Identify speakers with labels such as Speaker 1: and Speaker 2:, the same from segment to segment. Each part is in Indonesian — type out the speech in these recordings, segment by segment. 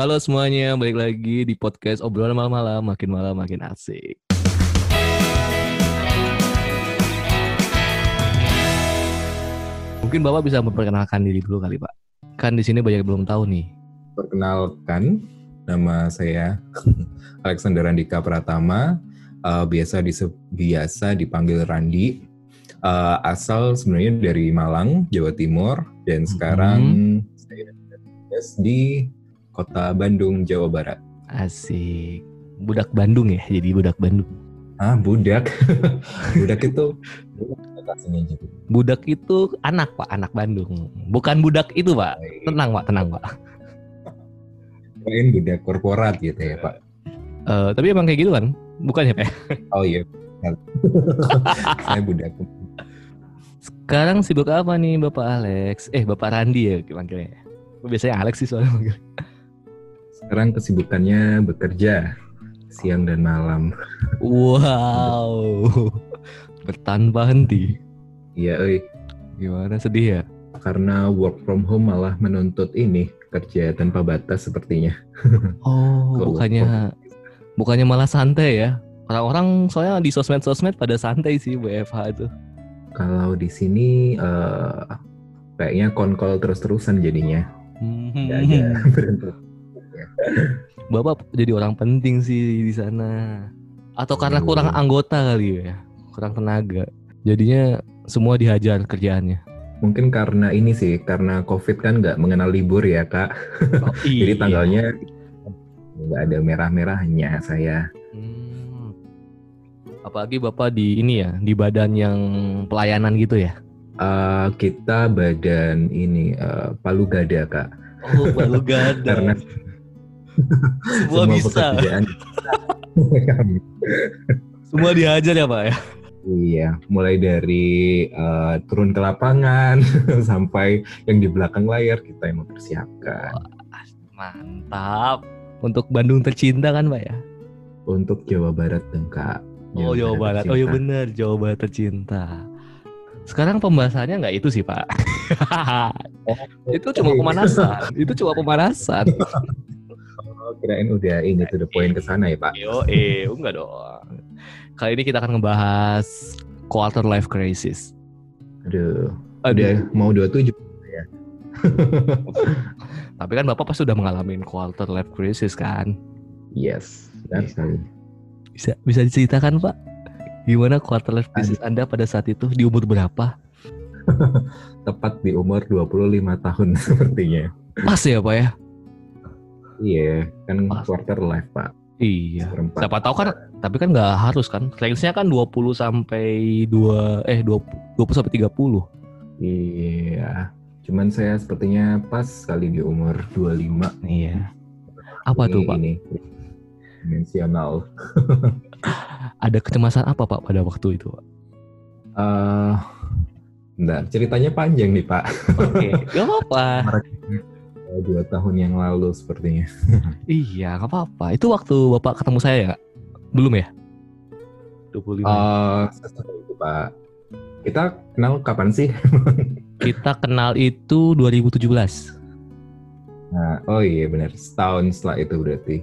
Speaker 1: Halo semuanya, balik lagi di podcast obrolan malam-malam, makin malam makin asik. Mungkin Bapak bisa memperkenalkan diri dulu kali Pak. Kan di sini banyak yang belum tahu nih.
Speaker 2: Perkenalkan, nama saya Alexander Andika Pratama, uh, biasa dise- biasa dipanggil Randi. Uh, asal sebenarnya dari Malang, Jawa Timur, dan sekarang saya bertugas di kota Bandung, Jawa Barat.
Speaker 1: Asik. Budak Bandung ya, jadi budak Bandung.
Speaker 2: Ah, budak. budak itu.
Speaker 1: Budak itu anak Pak, anak Bandung. Bukan budak itu Pak. Tenang Pak, tenang Pak.
Speaker 2: Kirain budak korporat gitu ya, Pak.
Speaker 1: Eh, tapi emang kayak gitu kan? Bukan ya Pak?
Speaker 2: Oh iya. saya budak.
Speaker 1: Sekarang sibuk apa nih Bapak Alex? Eh Bapak Randi ya panggilnya. Biasanya Alex sih soalnya manggil.
Speaker 2: Sekarang kesibukannya bekerja siang dan malam.
Speaker 1: Wow. Bertanpa henti.
Speaker 2: Iya, euy.
Speaker 1: Gimana sedih ya?
Speaker 2: karena work from home malah menuntut ini kerja tanpa batas sepertinya.
Speaker 1: Oh, bukannya bukannya malah santai ya? Orang-orang soalnya di sosmed-sosmed pada santai sih WFH itu.
Speaker 2: Kalau di sini eh, kayaknya konkol terus-terusan jadinya. Nggak ada
Speaker 1: Hmm.
Speaker 2: berhenti.
Speaker 1: Bapak jadi orang penting sih di sana. Atau karena
Speaker 2: Aduh.
Speaker 1: kurang anggota kali ya? Kurang tenaga. Jadinya semua dihajar kerjaannya.
Speaker 2: Mungkin karena ini sih, karena COVID kan nggak mengenal libur ya kak.
Speaker 1: Oh,
Speaker 2: Jadi
Speaker 1: iya.
Speaker 2: tanggalnya nggak ada merah-merahnya saya.
Speaker 1: Hmm. Apalagi Bapak di ini ya, di badan yang pelayanan gitu ya.
Speaker 2: Eh, kita badan ini eh, palu gada kak.
Speaker 1: Oh, baru gada.
Speaker 2: Karena
Speaker 1: semua bisa.
Speaker 2: pekerjaan kami.
Speaker 1: Semua dihajar ya, Pak ya.
Speaker 2: Iya, mulai dari eh, turun ke lapangan sampai yang di belakang layar kita yang mempersiapkan.
Speaker 1: Mantap. Untuk Bandung tercinta kan, Pak ya?
Speaker 2: Untuk Jawa Barat dong kak.
Speaker 1: Oh, Jawa Barat. Oh, iya benar, Jawa Barat tercinta. Sekarang pembahasannya nggak itu sih, Pak. itu cuma pemanasan. itu cuma pemanasan.
Speaker 2: Oh, kirain udah ini to the point ke sana ya pak.
Speaker 1: Yo, eh, enggak dong. Kali ini kita akan ngebahas quarter life crisis.
Speaker 2: Aduh, udah mau 27
Speaker 1: Tapi kan Bapak pasti udah mengalami quarter life crisis kan?
Speaker 2: Yes, benar
Speaker 1: Iya.
Speaker 2: sekali.
Speaker 1: Bisa bisa diceritakan Pak? Gimana quarter life crisis Anda pada saat itu di umur berapa?
Speaker 2: Tepat di umur 25 tahun sepertinya.
Speaker 1: Pas ya Pak ya?
Speaker 2: Iya, kan
Speaker 1: Pas.
Speaker 2: quarter life pak.
Speaker 1: Iya.
Speaker 2: Seperempat.
Speaker 1: Siapa tahu kan tapi kan nggak harus kan. Range-nya kan 20 sampai 2 eh 20 20 sampai 30.
Speaker 2: Iya, cuman saya sepertinya pas sekali di umur 25.
Speaker 1: Iya. Apa tuh
Speaker 2: Ini-
Speaker 1: Pak?
Speaker 2: Ini dimensional.
Speaker 1: Ada kecemasan apa Pak pada waktu itu Pak?
Speaker 2: Eh, bentar, ceritanya panjang nih Pak.
Speaker 1: Oke, gak apa-apa.
Speaker 2: Eh, Dua tahun yang lalu sepertinya.
Speaker 1: Iya, gak apa-apa. Itu waktu Bapak ketemu saya ya? nggak? Belum ya? 25.
Speaker 2: Eh, sesuai itu Pak. Kita kenal kapan sih?
Speaker 1: Kita kenal itu 2017.
Speaker 2: Nah, oh iya benar, setahun setelah itu berarti.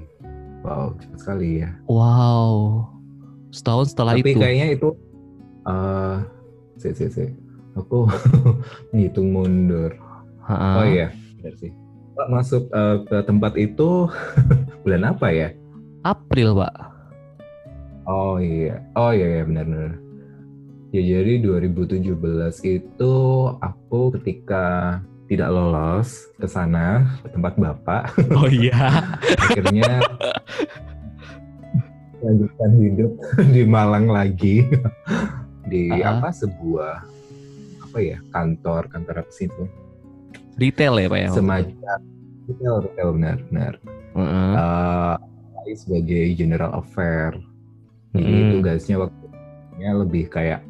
Speaker 2: Wow, cepat sekali ya.
Speaker 1: Wow. Setahun setelah
Speaker 2: Tapi
Speaker 1: itu.
Speaker 2: kayaknya itu, eh, sih sih sih. Aku ngitung mundur.
Speaker 1: Ha-ha.
Speaker 2: Oh iya, benar sih. Pak masuk eh, ke tempat itu bulan apa ya?
Speaker 1: April, Pak.
Speaker 2: Oh iya, oh iya, iya benar-benar. Ya jadi 2017 itu aku ketika tidak lolos ke sana ke tempat bapak,
Speaker 1: Oh iya.
Speaker 2: akhirnya lanjutkan hidup di Malang lagi di
Speaker 1: Ah.
Speaker 2: apa sebuah apa ya kantor kantor apa sih itu
Speaker 1: Retail ya, Pak ya?
Speaker 2: semacam retail retail benar-benar
Speaker 1: Heeh.
Speaker 2: Eh, sebagai general affair Jadi
Speaker 1: Mm-mm.
Speaker 2: tugasnya waktunya lebih kayak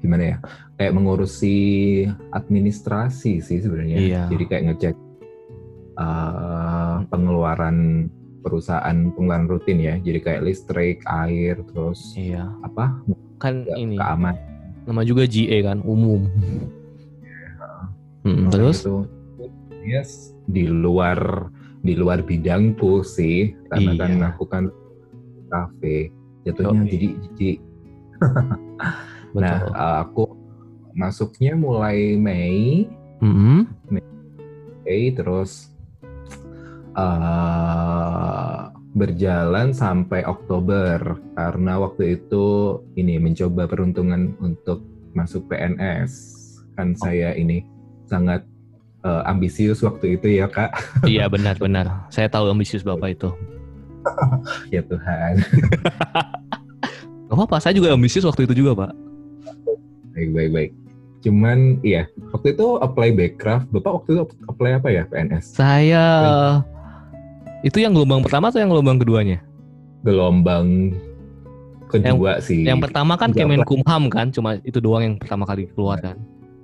Speaker 2: gimana ya? Kayak mengurusi administrasi sih sebenarnya.
Speaker 1: Iya.
Speaker 2: Jadi kayak ngecek uh, pengeluaran perusahaan pengeluaran rutin ya. Jadi kayak listrik, air, terus
Speaker 1: Iya.
Speaker 2: apa?
Speaker 1: Kan
Speaker 2: Ya,
Speaker 1: ini
Speaker 2: keamanan.
Speaker 1: nama juga GA kan, umum. Hmm, terus?
Speaker 2: itu yes di luar di luar bidangku sih karena kan
Speaker 1: Iya.
Speaker 2: aku kan kafe. Jatuhnya
Speaker 1: Yoi.
Speaker 2: jadi jadi nah uh, aku masuknya mulai Mei.
Speaker 1: Mm-mm.
Speaker 2: Mei terus uh, berjalan sampai Oktober. Karena waktu itu ini mencoba peruntungan untuk masuk PNS kan saya ini sangat uh, ambisius waktu itu ya kak
Speaker 1: Iya benar-benar. Saya tahu ambisius bapak itu.
Speaker 2: ya Tuhan
Speaker 1: Gak apa-apa, saya juga ambisius waktu itu juga pak.
Speaker 2: baik baik baik cuman iya waktu itu apply backcraft bapak waktu itu apply apa ya PNS
Speaker 1: Saya itu yang gelombang pertama atau yang gelombang keduanya?
Speaker 2: gelombang kedua sih
Speaker 1: Yang pertama kan Kemenkumham kan, cuma itu doang yang pertama kali keluar kan.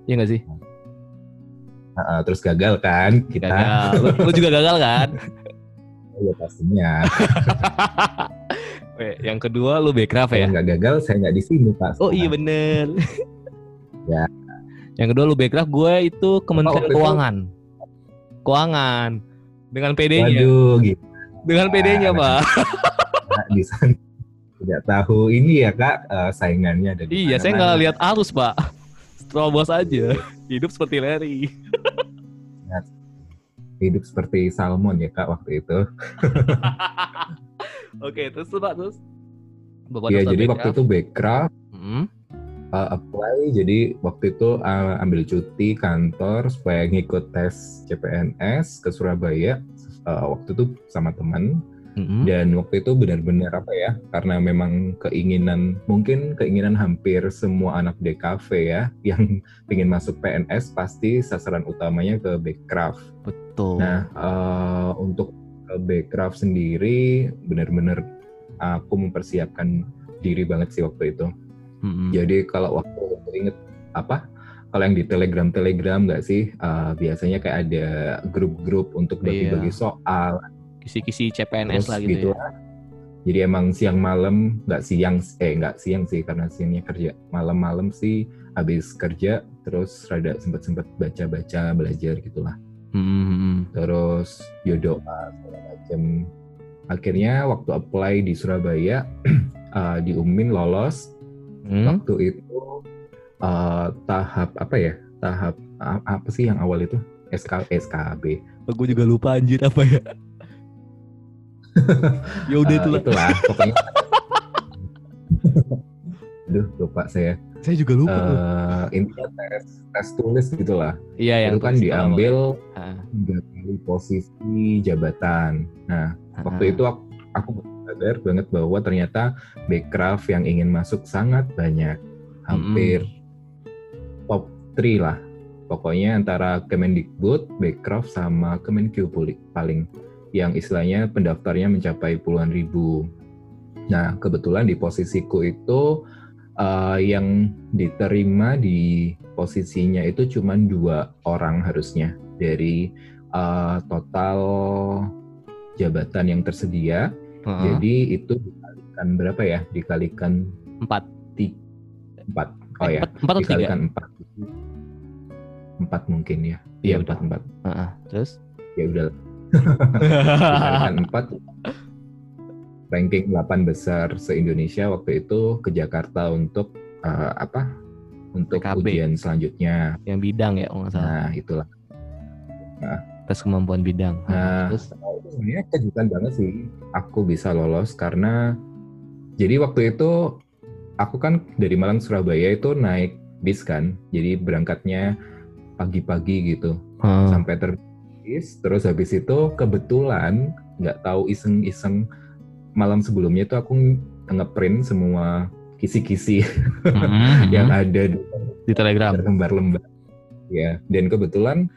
Speaker 1: Iya nggak sih?
Speaker 2: Uh, terus gagal kan kita
Speaker 1: Gagal. Lu, lu juga gagal kan?
Speaker 2: ya pastinya
Speaker 1: yang kedua lu
Speaker 2: kalau
Speaker 1: ya?
Speaker 2: nggak gagal saya nggak di sini pak
Speaker 1: Oh iya bener.
Speaker 2: Ya.
Speaker 1: Yang kedua lu Bekraf, gue itu Kementerian
Speaker 2: waktu itu-
Speaker 1: Keuangan. Keuangan. Dengan PD-nya.
Speaker 2: waduh gitu
Speaker 1: Dengan PD-nya
Speaker 2: Nah,
Speaker 1: pak.
Speaker 2: Di sana tidak tahu ini ya kak eh, saingannya ada di
Speaker 1: Iya, saya nggak lihat arus pak. Terobos aja. Hidup seperti Larry.
Speaker 2: hidup seperti salmon ya kak waktu itu
Speaker 1: Oke, terus tuh pak terus. Bapak
Speaker 2: ya
Speaker 1: daftar
Speaker 2: jadi waktu itu backcraft
Speaker 1: Hmm.
Speaker 2: uh, apply jadi waktu itu uh, ambil cuti kantor supaya ngikut tes CPNS ke Surabaya uh, waktu itu sama teman
Speaker 1: Mm-mm.
Speaker 2: dan waktu itu benar-benar apa ya karena memang keinginan mungkin keinginan hampir semua anak DKV ya yang ingin masuk PNS pasti sasaran utamanya ke backcraft
Speaker 1: Betul.
Speaker 2: Nah, eh, untuk Backcraft sendiri benar-benar aku mempersiapkan diri banget sih waktu itu.
Speaker 1: Mm-mm.
Speaker 2: Jadi kalau waktu aku inget apa? Kalau yang di Telegram Telegram nggak sih? Eh, biasanya kayak ada grup-grup untuk bagi-bagi soal,
Speaker 1: Kisi-kisi CPNS
Speaker 2: terus
Speaker 1: lah gitu,
Speaker 2: gitu
Speaker 1: ya.
Speaker 2: lah. Jadi emang siang malam nggak siang eh nggak siang sih karena siangnya kerja. Malam-malam sih habis kerja terus rada sempet-sempet baca-baca belajar gitulah.
Speaker 1: Mm-mm.
Speaker 2: terus ya doa segala macam akhirnya waktu apply di Surabaya uh, diumumin lolos
Speaker 1: Hmm?
Speaker 2: waktu itu uh, tahap apa ya tahap apa sih yang awal itu SK SKB
Speaker 1: Gue juga lupa anjir apa ya. ya udah
Speaker 2: Uh,
Speaker 1: itu lah.
Speaker 2: itulah pokoknya aduh lupa saya
Speaker 1: Saya juga lupa.
Speaker 2: uh, intinya tes tes tulis gitulah
Speaker 1: Iya yang
Speaker 2: itu kan
Speaker 1: tulis
Speaker 2: diambil
Speaker 1: Ah,
Speaker 2: tiga kali posisi jabatan nah
Speaker 1: ah,
Speaker 2: Waktu itu aku, aku sadar banget bahwa ternyata backcraft yang ingin masuk sangat banyak. Hampir top 3 lah. Pokoknya antara Kemendikbud, backcraft sama Kemenkyu puli- paling yang istilahnya pendaftarnya mencapai puluhan ribu. Nah, kebetulan di posisiku itu eh, yang diterima di posisinya itu cuma dua orang harusnya dari eh, total jabatan yang tersedia.
Speaker 1: Heeh.
Speaker 2: Jadi itu dikalikan berapa ya? Dikalikan
Speaker 1: empat.
Speaker 2: ti- empat. Oh
Speaker 1: Eh,
Speaker 2: ya,
Speaker 1: empat, empat atau tiga?
Speaker 2: dikalikan empat. Empat mungkin ya.
Speaker 1: Iya,
Speaker 2: Iya empat empat.
Speaker 1: Heeh. Terus?
Speaker 2: Ya udah. Empat. Ranking 8 besar se Indonesia waktu itu ke Jakarta untuk eh, apa? Untuk
Speaker 1: PKB.
Speaker 2: ujian selanjutnya.
Speaker 1: yang bidang ya kalau nggak salah.
Speaker 2: Nah itulah.
Speaker 1: Tes kemampuan bidang.
Speaker 2: Nah,
Speaker 1: Terus?
Speaker 2: sebenarnya kejutan banget sih aku bisa lolos karena jadi waktu itu aku kan dari Malang Surabaya itu naik bis kan, jadi berangkatnya pagi-pagi gitu
Speaker 1: Heeh.
Speaker 2: sampai terbis, terus habis itu kebetulan nggak tahu iseng-iseng malam sebelumnya itu aku ngeprint semua kisi-kisi
Speaker 1: Mm-mm.
Speaker 2: yang ada di
Speaker 1: di Telegram.
Speaker 2: lembar-lembar ya dan kebetulan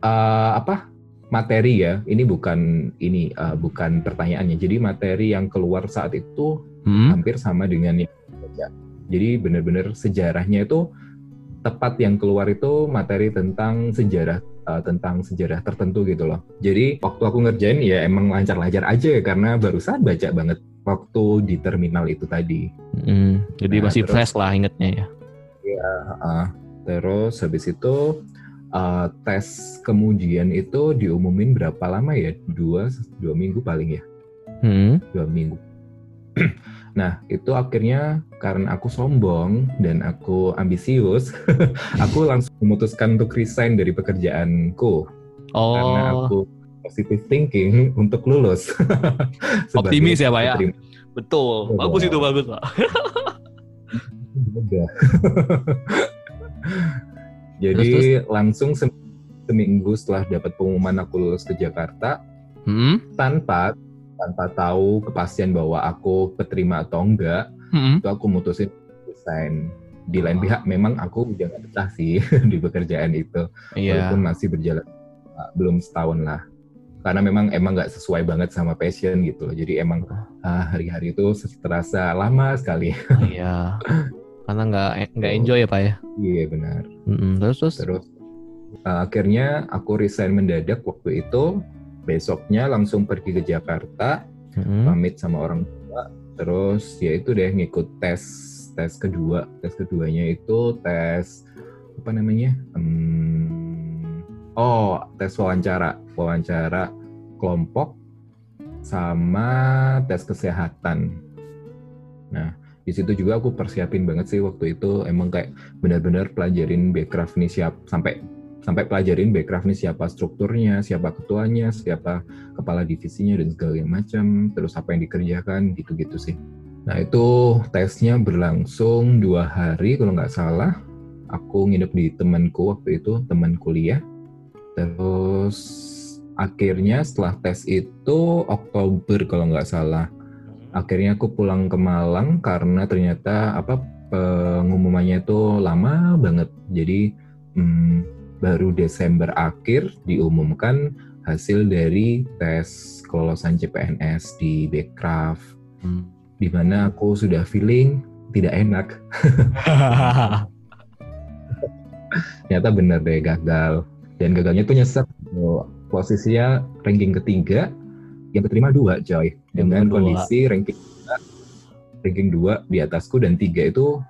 Speaker 2: eh, apa materi ya ini bukan ini eh, bukan pertanyaannya jadi materi yang keluar saat itu
Speaker 1: Hmm?
Speaker 2: hampir sama dengan yang baca jadi benar-benar sejarahnya itu tepat yang keluar itu materi tentang sejarah eh, tentang sejarah tertentu gitu loh jadi waktu aku ngerjain ya emang lancar-lancar aja ya karena barusan baca banget waktu di terminal itu tadi
Speaker 1: Mm. Jadi
Speaker 2: Nah,
Speaker 1: masih
Speaker 2: terus-
Speaker 1: fresh lah ingetnya ya.
Speaker 2: Heeh. terus habis itu uh, tes kemudian itu diumumin berapa lama ya? Dua dua minggu paling ya.
Speaker 1: Hmm.
Speaker 2: Dua minggu. Nah, itu akhirnya karena aku sombong dan aku ambisius, aku langsung memutuskan untuk resign dari pekerjaanku.
Speaker 1: Oh.
Speaker 2: Karena aku positive thinking untuk lulus.
Speaker 1: Optimis ya, Pak ya? Betul.
Speaker 2: Betul.
Speaker 1: Bagus itu bagus, Pak.
Speaker 2: Udah. Jadi langsung sem- seminggu setelah dapat pengumuman aku lulus ke Jakarta,
Speaker 1: Hmm.
Speaker 2: tanpa tanpa tahu kepastian bahwa aku keterima atau enggak,
Speaker 1: Hmm.
Speaker 2: itu aku mutusin resign. Di lain
Speaker 1: Oh.
Speaker 2: pihak memang aku udah gak betah sih di pekerjaan itu,
Speaker 1: Iya.
Speaker 2: walaupun masih berjalan uh, belum setahun lah. Karena memang emang nggak sesuai banget sama passion gitu loh. Jadi emang ah, hari-hari itu terasa lama sekali.
Speaker 1: Iya. Karena nggak nggak enjoy ya, Pak ya.
Speaker 2: Iya benar.
Speaker 1: Mm-mm. Terus terus.
Speaker 2: Terus uh, akhirnya aku resign mendadak waktu itu. Besoknya langsung pergi ke Jakarta,
Speaker 1: Mm-mm.
Speaker 2: pamit sama orang tua. Terus ya itu deh ngikut tes tes kedua. Tes keduanya itu tes apa namanya? Hmm, oh tes wawancara, wawancara kelompok sama tes kesehatan. Nah di situ juga aku persiapin banget sih waktu itu emang kayak benar-benar pelajarin backcraft nih siap sampai sampai pelajarin backcraft nih siapa strukturnya, siapa ketuanya, siapa kepala divisinya dan segala macam, terus apa yang dikerjakan gitu-gitu sih. Nah itu tesnya berlangsung dua hari kalau nggak salah. Aku nginep di temanku waktu itu, teman kuliah. Terus akhirnya setelah tes itu Oktober kalau nggak salah akhirnya aku pulang ke Malang karena ternyata apa pengumumannya itu lama banget jadi hmm, baru Desember akhir diumumkan hasil dari tes kelolosan CPNS di Backcraft
Speaker 1: Hmm.
Speaker 2: di mana aku sudah feeling tidak enak. Ternyata bener deh gagal. Dan gagalnya tuh nyesek. Posisinya ranking ketiga yang keterima dua coy. Dengan kondisi ranking dua, ranking dua di atasku dan tiga itu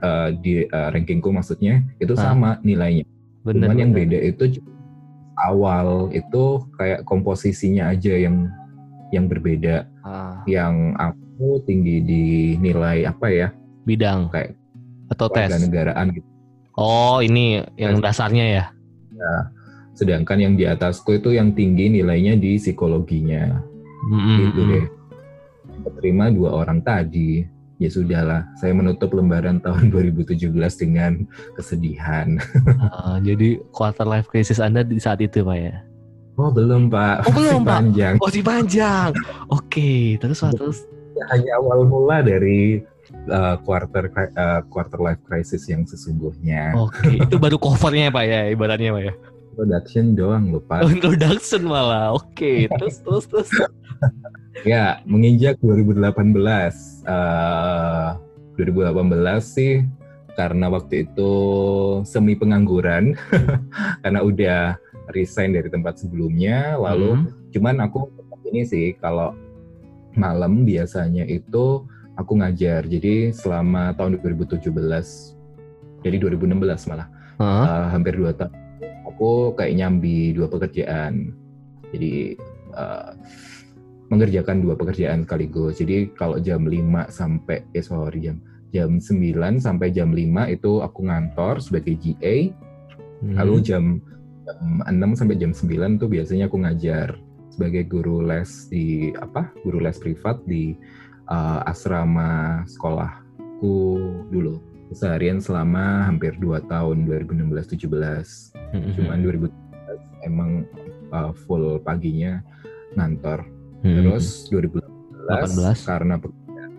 Speaker 2: uh, di uh, rankingku maksudnya itu
Speaker 1: Ah.
Speaker 2: sama nilainya
Speaker 1: Bener.
Speaker 2: cuman yang
Speaker 1: bener.
Speaker 2: beda itu awal itu kayak komposisinya aja yang yang berbeda
Speaker 1: Ah,
Speaker 2: yang aku tinggi di nilai apa ya
Speaker 1: bidang
Speaker 2: kayak
Speaker 1: atau tes.
Speaker 2: negaraan gitu
Speaker 1: Oh, ini yang
Speaker 2: Tes.
Speaker 1: dasarnya ya.
Speaker 2: sedangkan yang di atasku itu yang tinggi nilainya di psikologinya
Speaker 1: Mm-mm.
Speaker 2: gitu deh terima dua orang tadi ya sudahlah saya menutup lembaran tahun 2017 dengan kesedihan
Speaker 1: Ah, jadi quarter life crisis Anda di saat itu, Pak ya.
Speaker 2: oh belum pak
Speaker 1: Oh, belum,
Speaker 2: Masih
Speaker 1: Pak.
Speaker 2: panjang
Speaker 1: Oh, si panjang. Oke, terus Pak, terus.
Speaker 2: hanya awal mula dari uh, quarter uh, quarter life crisis yang sesungguhnya
Speaker 1: Oke, itu baru covernya Pak ya, ibaratnya Pak ya.
Speaker 2: Production doang loh pak
Speaker 1: Oh, introduction malah. Oke, terus terus terus.
Speaker 2: Ya, menginjak 2018. eh 2018 sih karena waktu itu semi pengangguran karena udah resign dari tempat sebelumnya lalu
Speaker 1: Hmm.
Speaker 2: cuman aku ini sih kalau malam biasanya itu aku ngajar. Jadi selama tahun 2017 jadi 2016 malah
Speaker 1: Hah?
Speaker 2: eh, hampir dua tahun aku kayak nyambi dua pekerjaan. Jadi eh, mengerjakan dua pekerjaan sekaligus. Jadi kalau jam 5 sampai eh sorry jam jam 9 sampai jam 5 itu aku ngantor sebagai GA
Speaker 1: Hmm.
Speaker 2: lalu jam, jam 6 sampai jam 9 tuh biasanya aku ngajar sebagai guru les di apa guru les privat di eh, asrama sekolahku dulu seharian selama hampir 2 tahun 2016-17
Speaker 1: Hmm.
Speaker 2: cuman 2017 emang uh, full paginya ngantor
Speaker 1: Hmm.
Speaker 2: terus 2018
Speaker 1: 18.
Speaker 2: karena pekerjaan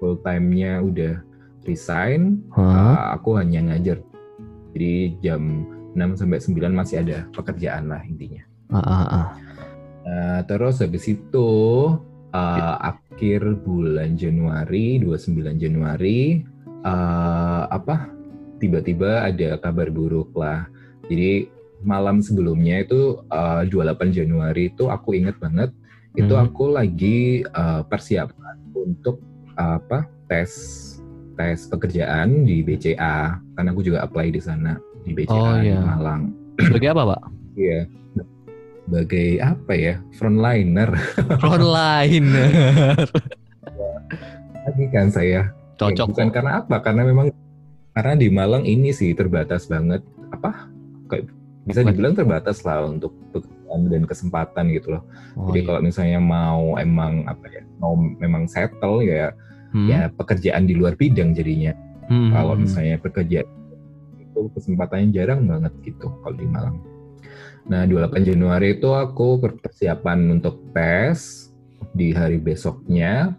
Speaker 2: full time-nya udah resign
Speaker 1: Hah?
Speaker 2: uh, aku hanya ngajar jadi jam 6 sampai 9 masih ada pekerjaan lah intinya
Speaker 1: Ah, ah, ah.
Speaker 2: Nah, terus habis itu uh, akhir bulan Januari 29 Januari uh, apa tiba-tiba ada kabar buruk lah jadi malam sebelumnya itu uh, 28 Januari itu aku inget banget itu
Speaker 1: Hmm.
Speaker 2: aku lagi uh, persiapan untuk uh, apa tes tes pekerjaan di BCA karena aku juga apply di sana di BCA
Speaker 1: Oh,
Speaker 2: di
Speaker 1: iya.
Speaker 2: Malang
Speaker 1: sebagai apa pak?
Speaker 2: Iya. Sebagai apa ya? Frontliner.
Speaker 1: Frontliner.
Speaker 2: Lagi kan saya.
Speaker 1: Cocok.
Speaker 2: Ya, bukan karena apa? Karena memang karena di Malang ini sih terbatas banget. Apa? Kayak bisa dibilang terbatas lah untuk pekerjaan dan kesempatan gitu loh.
Speaker 1: Oh,
Speaker 2: Jadi
Speaker 1: iya.
Speaker 2: kalau misalnya mau emang apa ya? Mau memang settle ya
Speaker 1: Hmm.
Speaker 2: ya pekerjaan di luar bidang jadinya.
Speaker 1: Hmm.
Speaker 2: Kalau misalnya pekerjaan itu kesempatannya jarang banget gitu kalau di Malang. Nah, 28 Januari itu aku persiapan untuk tes di hari besoknya.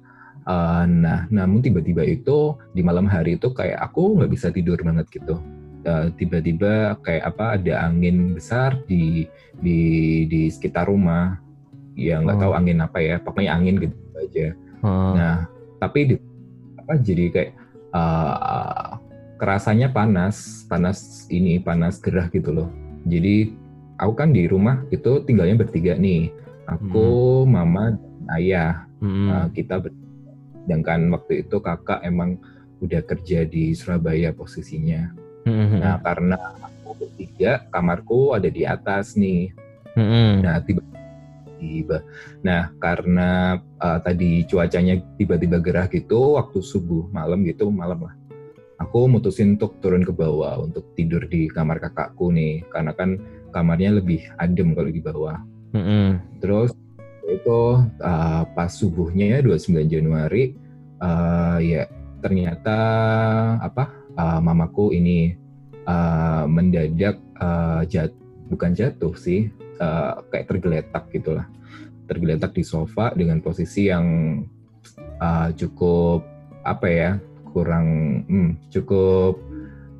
Speaker 2: Eh, nah, namun tiba-tiba itu di malam hari itu kayak aku nggak bisa tidur banget gitu. Eh, tiba-tiba kayak apa ada angin besar di di di sekitar rumah. Ya nggak
Speaker 1: Oh.
Speaker 2: tahu angin apa ya, pokoknya angin gitu aja.
Speaker 1: Hmm.
Speaker 2: Nah, tapi di, apa jadi kayak uh, kerasanya panas, panas ini panas gerah gitu loh. Jadi aku kan di rumah itu tinggalnya bertiga nih. Aku, mama, dan ayah.
Speaker 1: Hmm.
Speaker 2: Uh, kita ber- sedangkan waktu itu kakak emang udah kerja di Surabaya posisinya.
Speaker 1: Hmm.
Speaker 2: Nah, karena aku bertiga, kamarku ada di atas nih.
Speaker 1: Hmm.
Speaker 2: Nah, tiba tiba. Nah, karena uh, tadi cuacanya tiba-tiba gerah gitu, waktu subuh malam gitu, malam lah. Aku mutusin untuk turun ke bawah untuk tidur di kamar kakakku nih, karena kan kamarnya lebih adem kalau di bawah.
Speaker 1: Hmm.
Speaker 2: Terus itu uh, pas subuhnya ya 29 Januari, uh, ya ternyata apa? uh, mamaku ini uh, mendadak uh, jat bukan jatuh sih, uh, kayak tergeletak gitulah, tergeletak di sofa dengan posisi yang uh, cukup apa ya, kurang hmm, cukup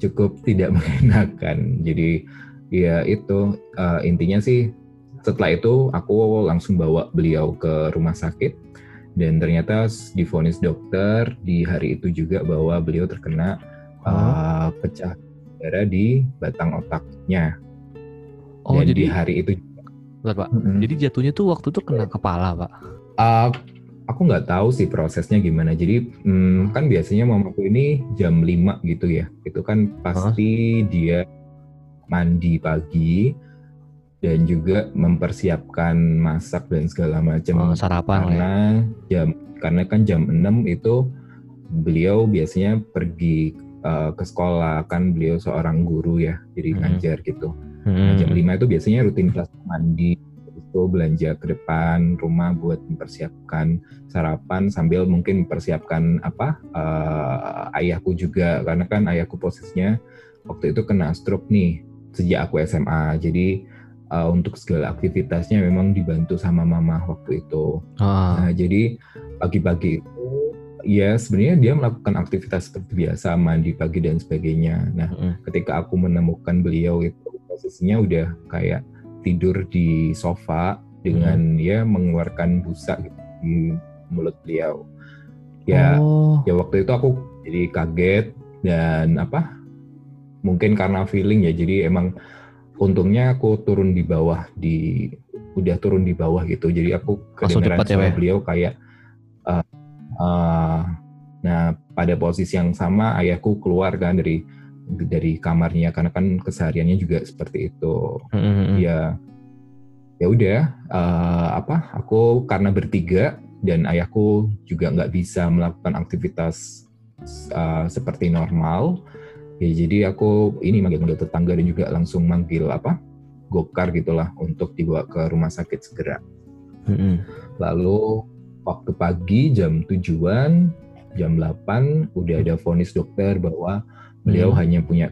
Speaker 2: cukup tidak mengenakan. Jadi ya itu uh, intinya sih setelah itu aku langsung bawa beliau ke rumah sakit dan ternyata divonis dokter di hari itu juga bahwa beliau terkena uh, pecah darah di batang otaknya.
Speaker 1: Oh,
Speaker 2: dan
Speaker 1: jadi
Speaker 2: di hari itu
Speaker 1: Bentar, Pak.
Speaker 2: Mm-mm.
Speaker 1: Jadi jatuhnya tuh waktu itu kena kepala, Pak.
Speaker 2: Uh, aku nggak tahu sih prosesnya gimana. Jadi hmm, kan biasanya mamaku ini jam 5 gitu ya. Itu kan pasti dia mandi pagi dan juga mempersiapkan masak dan segala macam.
Speaker 1: Oh, sarapan ya.
Speaker 2: karena jam karena kan jam 6 itu beliau biasanya pergi uh, ke sekolah kan beliau seorang guru ya jadi
Speaker 1: Hmm.
Speaker 2: ngajar gitu
Speaker 1: Hmm.
Speaker 2: Nah, jam 5 itu biasanya rutinitas mandi itu belanja ke depan rumah buat mempersiapkan sarapan sambil mungkin mempersiapkan apa eh, ayahku juga karena kan ayahku posisinya waktu itu kena stroke nih sejak aku SMA jadi eh, untuk segala aktivitasnya memang dibantu sama mama waktu itu
Speaker 1: Ah.
Speaker 2: Nah, jadi pagi-pagi itu ya sebenarnya dia melakukan aktivitas seperti biasa mandi pagi dan sebagainya. Nah,
Speaker 1: Mm-mm.
Speaker 2: ketika aku menemukan beliau itu posisinya udah kayak tidur di sofa dengan ya mengeluarkan busa gitu di mulut beliau. Ya,
Speaker 1: Oh.
Speaker 2: ya waktu itu aku jadi kaget dan apa? Mungkin karena feeling ya. Jadi emang untungnya aku turun di bawah di udah turun di bawah gitu. Jadi aku kedengeran
Speaker 1: cepat ya,
Speaker 2: suara
Speaker 1: ya?
Speaker 2: beliau kayak uh, uh, nah pada posisi yang sama ayahku keluar kan dari dari kamarnya karena kan kesehariannya juga seperti itu
Speaker 1: Mm-mm.
Speaker 2: ya ya udah eh, apa aku karena bertiga dan ayahku juga nggak bisa melakukan aktivitas eh, seperti normal ya jadi aku ini manggil-manggil tetangga dan juga langsung manggil apa gokar gitulah untuk dibawa ke rumah sakit segera
Speaker 1: Mm-mm.
Speaker 2: lalu waktu pagi jam tujuan jam 8 udah ada vonis dokter bahwa beliau
Speaker 1: Hmm.
Speaker 2: hanya punya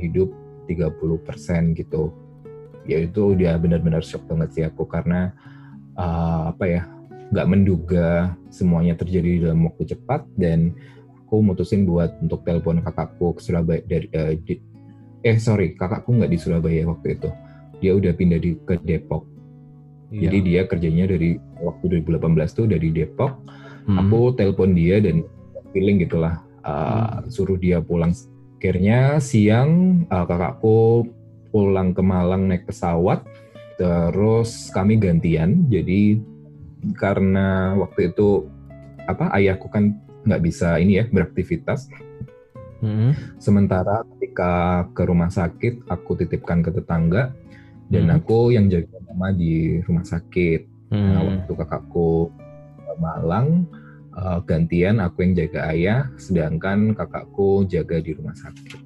Speaker 2: hidup 30% gitu ya itu udah benar-benar shock banget sih aku karena uh, apa ya nggak menduga semuanya terjadi dalam waktu cepat dan aku mutusin buat untuk telepon kakakku ke Surabaya dari eh, di- eh sorry kakakku nggak di Surabaya waktu itu dia udah pindah di ke Depok
Speaker 1: Iya.
Speaker 2: jadi dia kerjanya dari waktu 2018 tuh dari Depok
Speaker 1: Hmm.
Speaker 2: aku telepon dia dan feeling gitulah uh,
Speaker 1: Hmm.
Speaker 2: suruh dia pulang akhirnya siang uh, kakakku pulang ke Malang naik pesawat terus kami gantian jadi karena waktu itu apa ayahku kan nggak bisa ini ya beraktivitas
Speaker 1: Mm-mm.
Speaker 2: sementara ketika ke rumah sakit aku titipkan ke tetangga dan
Speaker 1: Hmm.
Speaker 2: aku yang jaga mama di rumah sakit. Nah,
Speaker 1: Hmm.
Speaker 2: waktu kakakku ke Malang, eh, gantian aku yang jaga ayah, sedangkan kakakku jaga di rumah sakit.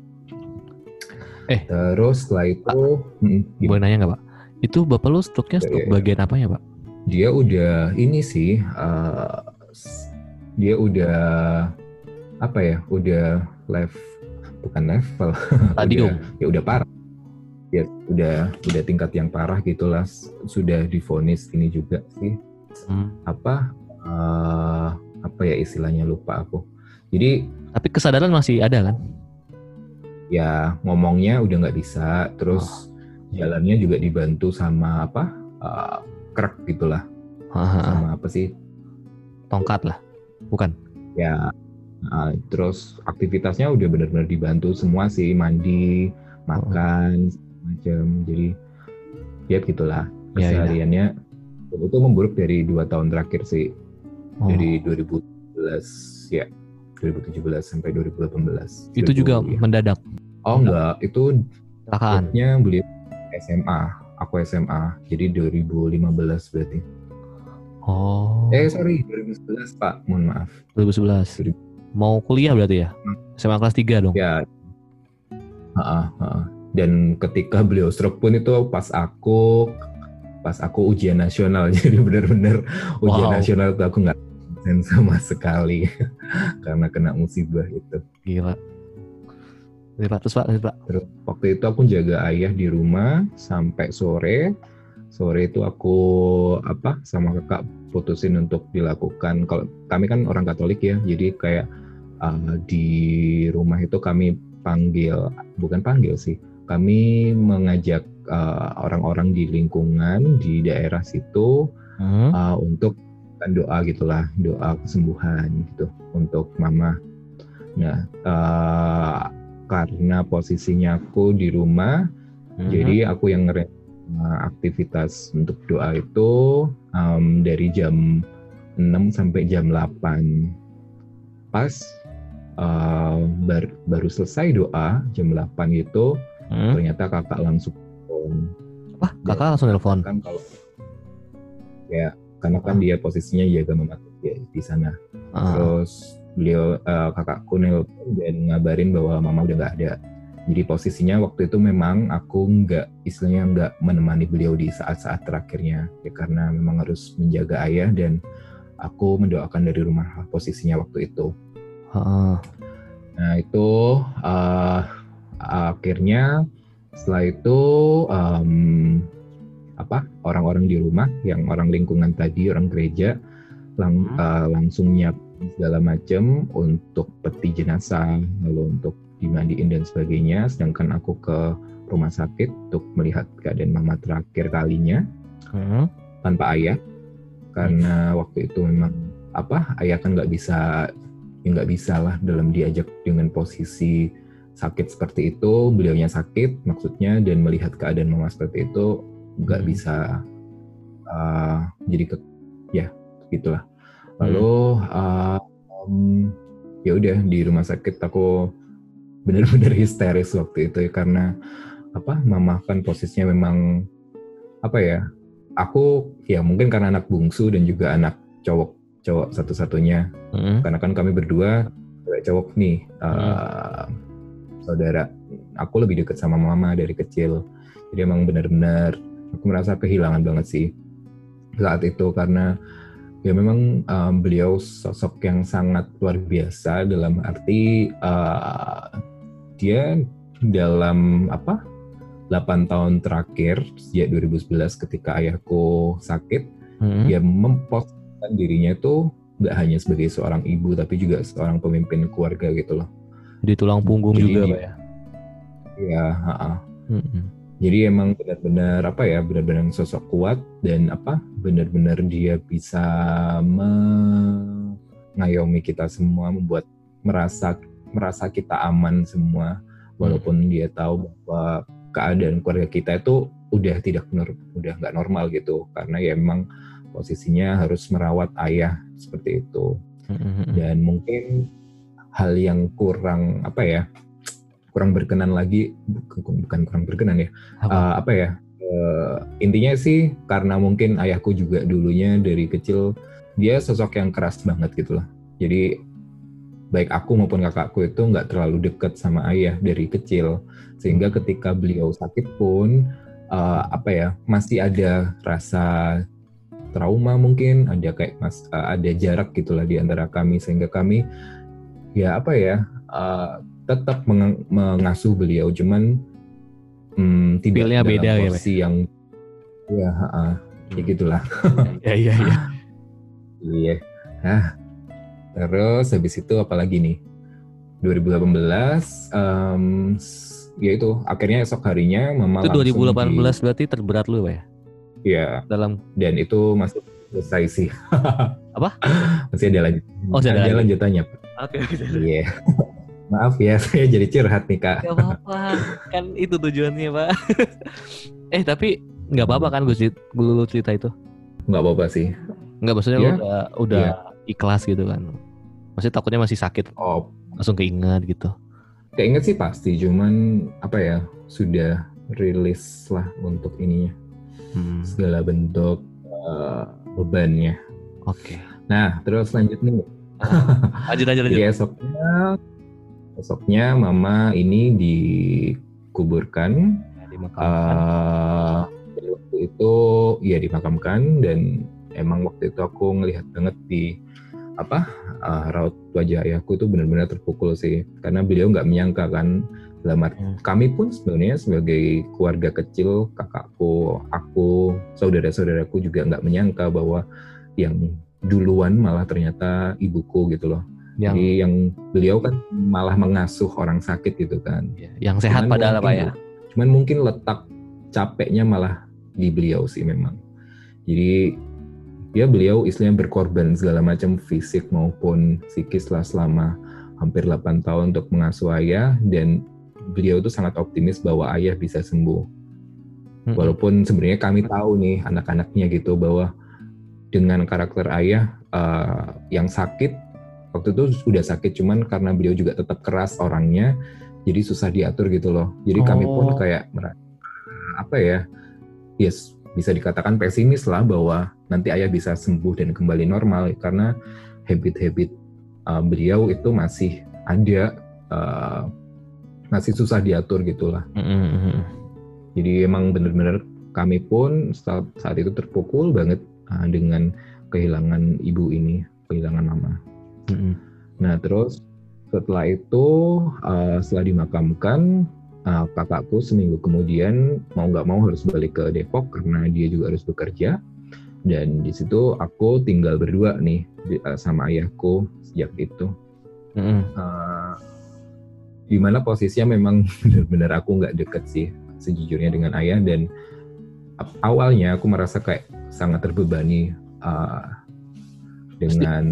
Speaker 1: Eh.
Speaker 2: terus setelah itu, mm, gimana?
Speaker 1: Boleh nanya nggak pak? Itu bapak lu stroke-nya
Speaker 2: Iya,
Speaker 1: stroke
Speaker 2: iya.
Speaker 1: bagian apa ya pak?
Speaker 2: dia udah ini sih, eh, s- dia udah apa ya, udah level bukan level,
Speaker 1: Stadium.
Speaker 2: udah, ya udah parah. Ya udah udah tingkat yang parah gitulah, sudah divonis ini juga sih.
Speaker 1: Hmm.
Speaker 2: apa eh, apa ya istilahnya lupa aku. Jadi
Speaker 1: Tapi kesadaran masih ada kan?
Speaker 2: ya ngomongnya udah nggak bisa, terus jalannya juga dibantu sama apa eh, krek gitulah, sama apa sih
Speaker 1: Tongkat lah, bukan?
Speaker 2: ya. eh, terus aktivitasnya udah benar-benar dibantu semua sih mandi, makan, segala macam. Jadi ya gitulah kesehariannya. Dan Itu memburuk dari dua tahun terakhir sih.
Speaker 1: Oh.
Speaker 2: dari 2017 ya 2017 sampai 2018
Speaker 1: itu juga
Speaker 2: 2000, ya.
Speaker 1: mendadak
Speaker 2: oh enggak itu
Speaker 1: kecelakaan.
Speaker 2: beliau SMA aku SMA jadi 2015 berarti
Speaker 1: Oh.
Speaker 2: eh sorry 2011 pak mohon maaf
Speaker 1: 2011. Mau kuliah berarti ya? SMA kelas 3 dong.
Speaker 2: ya ha-ha. dan ketika beliau stroke pun itu pas aku pas aku ujian nasional jadi benar-benar ujian
Speaker 1: Wow.
Speaker 2: nasional tuh aku nggak absen sama sekali karena kena musibah itu
Speaker 1: Gila. Terus Pak, terus Pak.
Speaker 2: Terus waktu itu aku jaga ayah di rumah sampai sore. Sore itu aku apa sama kakak putusin untuk dilakukan. Kalau kami kan orang Katolik ya, jadi kayak uh, di rumah itu kami panggil, bukan panggil sih, kami mengajak uh, orang-orang di lingkungan di daerah situ
Speaker 1: Hmm.
Speaker 2: uh, untuk kan doa gitulah doa kesembuhan gitu untuk mama. Nah uh, karena posisinya aku di rumah,
Speaker 1: Hmm.
Speaker 2: jadi aku yang ngere uh, aktivitas untuk doa itu um, dari jam 6 sampai jam 8. Pas uh, bar- baru selesai doa jam 8 itu
Speaker 1: Hmm.
Speaker 2: ternyata kakak langsung telepon.
Speaker 1: Wah, kakak langsung nelfon.
Speaker 2: kan kalau ya karena kan dia posisinya jaga mama ya, di sana
Speaker 1: Ah.
Speaker 2: terus beliau eh, kakakku nelpon dan ngabarin bahwa mama udah nggak ada jadi posisinya waktu itu memang aku nggak istilahnya nggak menemani beliau di saat-saat terakhirnya. Ya karena memang harus menjaga ayah dan aku mendoakan dari rumah posisinya waktu itu.
Speaker 1: Ah.
Speaker 2: Nah itu uh, akhirnya setelah itu um, apa orang-orang di rumah yang orang lingkungan tadi orang gereja lang- uh, langsung nyiapin segala macam untuk peti jenazah lalu untuk dimandiin dan sebagainya. Sedangkan aku ke rumah sakit untuk melihat keadaan mama terakhir kalinya
Speaker 1: Hmm.
Speaker 2: tanpa ayah karena waktu itu memang apa ayah kan nggak bisa ya nggak bisa lah dalam diajak dengan posisi sakit seperti itu beliaunya sakit maksudnya dan melihat keadaan mama seperti itu nggak
Speaker 1: Hmm.
Speaker 2: bisa uh, jadi ke ya gitulah lalu uh, um, ya udah di rumah sakit aku benar-benar histeris waktu itu ya, karena apa mama kan posisinya memang apa ya aku ya mungkin karena anak bungsu dan juga anak cowok cowok satu-satunya.
Speaker 1: Hmm.
Speaker 2: karena kan kami berdua cewek cowok nih uh, saudara aku lebih dekat sama mama dari kecil. Jadi emang benar-benar aku merasa kehilangan banget sih saat itu karena ya memang um, beliau sosok yang sangat luar biasa dalam arti uh, dia dalam apa 8 tahun terakhir sejak 2011 ketika ayahku sakit
Speaker 1: Hmm.
Speaker 2: dia memposisikan dirinya itu nggak hanya sebagai seorang ibu tapi juga seorang pemimpin keluarga gitu loh.
Speaker 1: Jadi tulang punggung
Speaker 2: Jadi
Speaker 1: juga Pak ya.
Speaker 2: Ya, ha-ha.
Speaker 1: Hmm.
Speaker 2: jadi emang benar-benar apa ya benar-benar sosok kuat dan apa benar-benar dia bisa mengayomi kita semua membuat merasa merasa kita aman semua walaupun dia tahu bahwa keadaan keluarga kita itu udah tidak nor- udah nggak normal gitu karena ya emang posisinya harus merawat ayah seperti itu
Speaker 1: Hmm.
Speaker 2: dan mungkin hal yang kurang apa ya kurang berkenan lagi bukan, bukan kurang berkenan ya
Speaker 1: Apa?
Speaker 2: Uh, apa ya uh, intinya sih karena mungkin ayahku juga dulunya dari kecil dia sosok yang keras banget gitu loh. Jadi baik aku maupun kakakku itu nggak terlalu dekat sama ayah dari kecil. Sehingga ketika beliau sakit pun uh, apa ya masih ada rasa trauma mungkin ada kayak mas uh, ada jarak gitulah di antara kami. Sehingga kami ya apa ya uh, tetap meng mengasuh beliau. Cuman hmm, tidak dalam
Speaker 1: beda ya,
Speaker 2: yang ya uh, ya gitulah.
Speaker 1: Ya iya iya
Speaker 2: iya. Ah terus habis itu apalagi nih 2018 um, ya itu akhirnya esok harinya mama
Speaker 1: itu
Speaker 2: langsung
Speaker 1: 2018
Speaker 2: di-
Speaker 1: berarti terberat lu ya
Speaker 2: ya
Speaker 1: dalam
Speaker 2: dan itu masih selesai sih
Speaker 1: Apa?
Speaker 2: masih ada lanjut
Speaker 1: Oh, ada
Speaker 2: ada
Speaker 1: lanjut.
Speaker 2: lanjutannya
Speaker 1: oke oke
Speaker 2: iya maaf ya saya jadi curhat nih kak
Speaker 1: Gak apa-apa, kan itu tujuannya pak. eh tapi nggak apa-apa kan gue cerita, cerita itu?
Speaker 2: nggak apa-apa sih
Speaker 1: Nggak maksudnya lu
Speaker 2: Iya.
Speaker 1: udah udah ikhlas gitu kan? Maksudnya takutnya masih sakit,
Speaker 2: oh
Speaker 1: langsung keinget gitu.
Speaker 2: keinget sih pasti cuman apa ya sudah rilis lah untuk ininya
Speaker 1: Hmm,
Speaker 2: segala bentuk eh, bebannya
Speaker 1: Oke.
Speaker 2: nah terus lanjut nih
Speaker 1: Lanjut aja lanjut.
Speaker 2: Jadi esoknya, esoknya mama ini dikuburkan.
Speaker 1: Ya, dimakamkan.
Speaker 2: eh waktu itu ya dimakamkan dan emang waktu itu aku ngelihat banget di apa eh, raut wajah ayahku itu benar-benar terpukul sih karena beliau nggak menyangka kan dalam arti-
Speaker 1: Hmm.
Speaker 2: kami pun sebenarnya sebagai keluarga kecil kakakku aku saudara-saudaraku juga nggak menyangka bahwa yang duluan malah ternyata ibuku gitu loh
Speaker 1: yang
Speaker 2: jadi yang beliau kan malah mengasuh orang sakit gitu kan.
Speaker 1: ya, yang sehat
Speaker 2: Cuman
Speaker 1: padahal pak
Speaker 2: mungkin-
Speaker 1: ya.
Speaker 2: Cuman mungkin letak capeknya malah di beliau sih memang. Jadi ya beliau istilahnya berkorban segala macam fisik maupun psikis lah selama hampir 8 tahun untuk mengasuh ayah dan beliau itu sangat optimis bahwa ayah bisa sembuh. Walaupun sebenarnya kami tahu nih anak-anaknya gitu bahwa dengan karakter ayah eh, yang sakit waktu itu sudah sakit cuman karena beliau juga tetap keras orangnya jadi susah diatur gitu loh. Jadi kami pun
Speaker 1: Oh.
Speaker 2: kayak apa ya? Yes, bisa dikatakan pesimis lah bahwa nanti ayah bisa sembuh dan kembali normal karena habit-habit eh, beliau itu masih ada eh, masih susah diatur gitulah.
Speaker 1: Mm-mm.
Speaker 2: Jadi emang bener-bener kami pun saat, saat itu terpukul banget uh, dengan kehilangan ibu ini, kehilangan mama.
Speaker 1: Mm-mm.
Speaker 2: Nah terus setelah itu uh, setelah dimakamkan uh, kakakku seminggu kemudian mau nggak mau harus balik ke Depok karena dia juga harus bekerja dan di situ aku tinggal berdua nih di- uh, sama ayahku sejak itu.
Speaker 1: Mm-mm.
Speaker 2: Uh, di mana posisinya memang benar-benar aku nggak deket sih sejujurnya dengan ayah dan awalnya aku merasa kayak sangat terbebani uh, dengan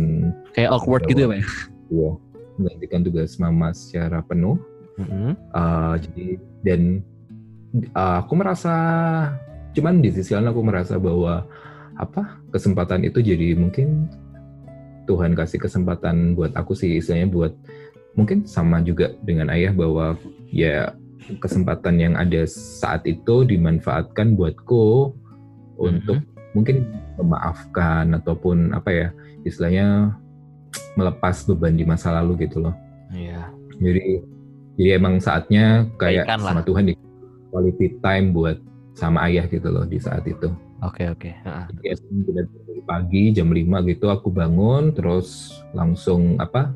Speaker 1: Kayak awkward gitu ya pak ya.
Speaker 2: ya, menggantikan tugas mama secara penuh
Speaker 1: Mm-mm.
Speaker 2: Uh, jadi dan uh, aku merasa cuman di sisi lain aku merasa bahwa apa kesempatan itu jadi mungkin Tuhan kasih kesempatan buat aku sih istilahnya buat mungkin sama juga dengan ayah bahwa ya kesempatan yang ada saat itu dimanfaatkan buatku untuk mungkin memaafkan ataupun apa ya istilahnya melepas beban di masa lalu gitu loh
Speaker 1: Iya.
Speaker 2: jadi jadi emang saatnya kayak
Speaker 1: Baikan lah.
Speaker 2: sama Tuhan di quality time buat sama ayah gitu loh di saat itu.
Speaker 1: Oke oke.
Speaker 2: Jadi pagi jam 5 gitu aku bangun terus langsung apa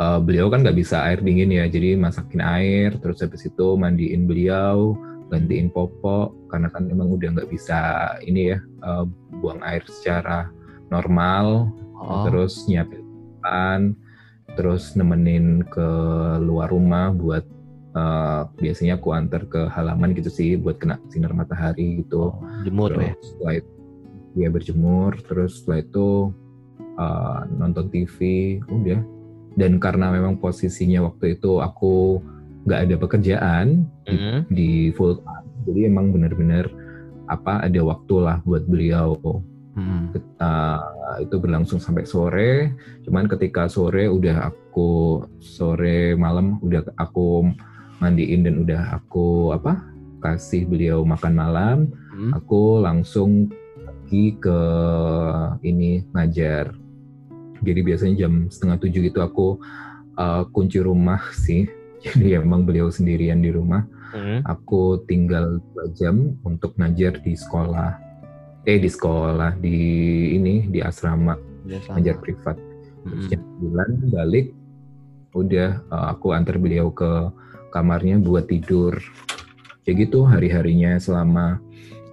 Speaker 2: eh, beliau kan nggak bisa air dingin ya jadi masakin air terus habis itu mandiin beliau gantiin popok karena kan emang udah nggak bisa ini ya eh, buang air secara normal
Speaker 1: Oh.
Speaker 2: terus nyiapin makan, terus nemenin ke luar rumah buat eh, biasanya aku antar ke halaman gitu sih buat kena sinar matahari gitu.
Speaker 1: Jemur
Speaker 2: terus
Speaker 1: ya.
Speaker 2: setelah itu dia berjemur, terus setelah itu eh, nonton TV, udah. Dan karena memang posisinya waktu itu aku nggak ada pekerjaan di,
Speaker 1: Mm-mm.
Speaker 2: di full time, jadi emang benar-benar apa ada waktu lah buat beliau
Speaker 1: Mm-mm.
Speaker 2: Uh, itu berlangsung sampai sore. Cuman ketika sore udah aku sore malam udah aku mandiin dan udah aku apa kasih beliau makan malam,
Speaker 1: Hmm.
Speaker 2: aku langsung pergi ke ini ngajar. Jadi biasanya jam setengah tujuh gitu aku uh, kunci rumah sih. Jadi emang beliau sendirian di rumah.
Speaker 1: Hmm.
Speaker 2: Aku tinggal dua jam untuk ngajar di sekolah. Eh di sekolah di ini di asrama
Speaker 1: Biasa.
Speaker 2: ngajar privat.
Speaker 1: Hmm.
Speaker 2: Jam bulan balik, udah uh, aku antar beliau ke kamarnya buat tidur. Kayak gitu hari-harinya selama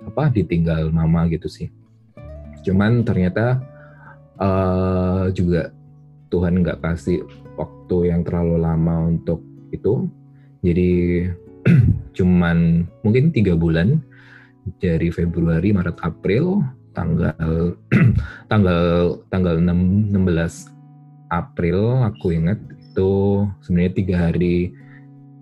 Speaker 2: apa ditinggal mama gitu sih. Cuman ternyata uh, juga Tuhan nggak kasih waktu yang terlalu lama untuk itu. Jadi cuman mungkin tiga bulan dari Februari, Maret, April tanggal tanggal tanggal 6, 16 April aku ingat itu sebenarnya tiga hari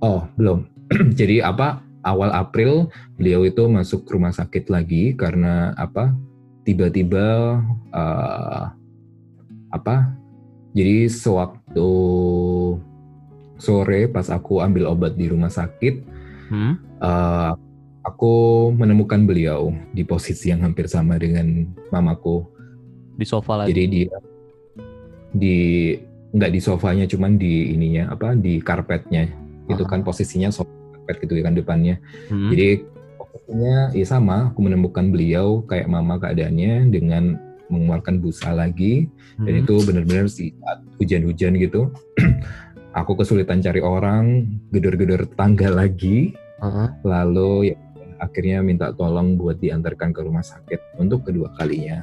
Speaker 2: oh belum jadi apa awal April beliau itu masuk rumah sakit lagi karena apa tiba-tiba uh, apa jadi sewaktu sore pas aku ambil obat di rumah sakit
Speaker 1: Hmm.
Speaker 2: uh, aku menemukan beliau di posisi yang hampir sama dengan mamaku
Speaker 1: Di sofa lagi.
Speaker 2: jadi dia di nggak di sofanya cuman di ininya apa di karpetnya itu
Speaker 1: Aha.
Speaker 2: kan posisinya sofa karpet gitu kan depannya
Speaker 1: Hmm.
Speaker 2: jadi posisinya ya sama aku menemukan beliau kayak mama keadaannya dengan mengeluarkan busa lagi dan
Speaker 1: Hmm.
Speaker 2: itu benar-benar sih saat hujan-hujan gitu aku kesulitan cari orang gedor-gedor tangga lagi
Speaker 1: Heeh.
Speaker 2: lalu ya akhirnya minta tolong buat diantarkan ke rumah sakit untuk kedua kalinya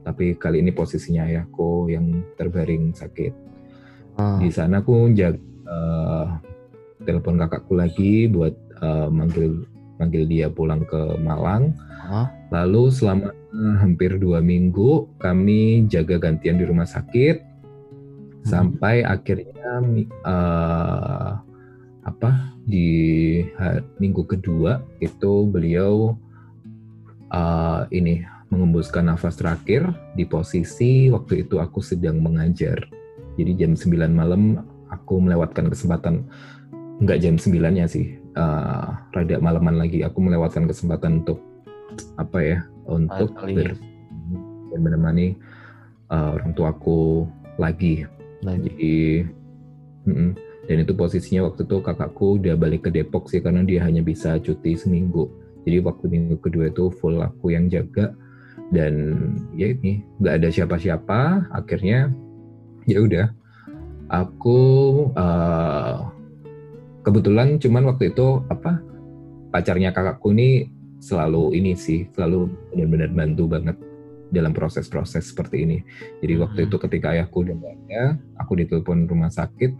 Speaker 2: tapi kali ini posisinya ayahku yang terbaring sakit
Speaker 1: Ah.
Speaker 2: di sana aku jaga eh, telepon kakakku lagi buat eh, manggil manggil dia pulang ke Malang
Speaker 1: Ah.
Speaker 2: lalu selama hampir dua minggu kami jaga gantian di rumah sakit sampai akhirnya eh, apa di ha- minggu kedua itu beliau eh, ini mengembuskan nafas terakhir di posisi waktu itu aku sedang mengajar. Jadi jam 9 malam aku melewatkan kesempatan nggak jam 9 ya sih. eh, rada malaman lagi aku melewatkan kesempatan untuk apa ya untuk ber- dan menemani eh, orang tuaku lagi
Speaker 1: Lagi.
Speaker 2: jadi mm-mm. dan itu posisinya waktu itu kakakku udah balik ke Depok sih karena dia hanya bisa cuti seminggu jadi waktu minggu kedua itu full aku yang jaga dan ya ini nggak ada siapa-siapa akhirnya ya udah aku eh, kebetulan cuman waktu itu apa pacarnya kakakku ini selalu ini sih selalu benar-benar bantu banget dalam proses-proses seperti ini jadi waktu
Speaker 1: Mhm.
Speaker 2: itu ketika ayahku udah ada aku ditelepon rumah sakit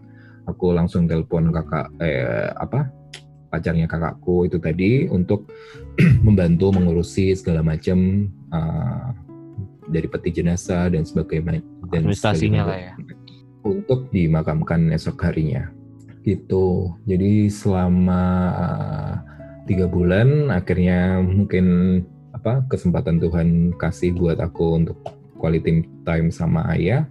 Speaker 2: aku langsung telepon kakak eh apa pacarnya kakakku itu tadi untuk membantu mengurusi segala macam eh, dari peti jenazah dan sebagainya dan
Speaker 1: Administrasinya lah ya.
Speaker 2: untuk dimakamkan esok harinya gitu jadi selama uh, tiga bulan akhirnya mungkin apa kesempatan Tuhan kasih buat aku untuk quality time sama ayah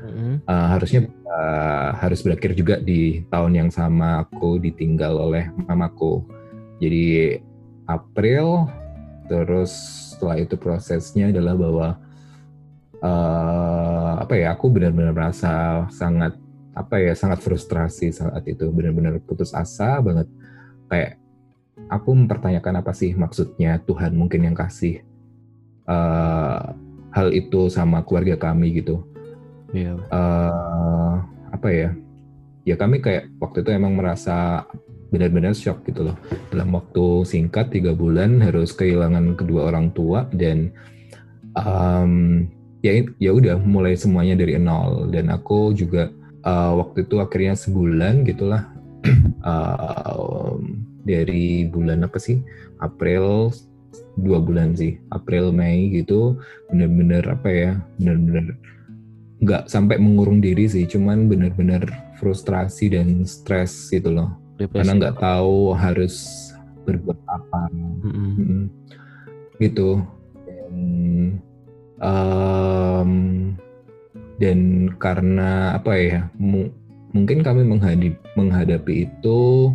Speaker 1: Mm-mm.
Speaker 2: Uh, harusnya uh, harus berakhir juga di tahun yang sama aku ditinggal oleh mamaku jadi April terus setelah itu prosesnya adalah bahwa uh, apa ya aku benar-benar merasa sangat apa ya sangat frustrasi saat itu. Benar-benar putus asa banget. Kayak aku mempertanyakan apa sih maksudnya Tuhan mungkin yang kasih uh, hal itu sama keluarga kami gitu.
Speaker 1: Iya.
Speaker 2: eh apa ya? Ya kami kayak waktu itu emang merasa benar-benar shock gitu loh. Dalam waktu singkat tiga bulan harus kehilangan kedua orang tua dan em, ya ya udah mulai semuanya dari nol. Dan aku juga eh, waktu itu akhirnya sebulan gitulah. Em, dari bulan apa sih? April dua bulan sih. April Mei gitu. Bener-bener apa ya? Bener-bener nggak sampai mengurung diri sih. Cuman bener-bener frustrasi dan stres gitu loh.
Speaker 1: Depresi.
Speaker 2: karena nggak tahu harus berbuat apa.
Speaker 1: Mm-mm.
Speaker 2: Mm-mm. gitu. Dan em, dan karena apa ya mu- mungkin kami menghadapi menghadapi itu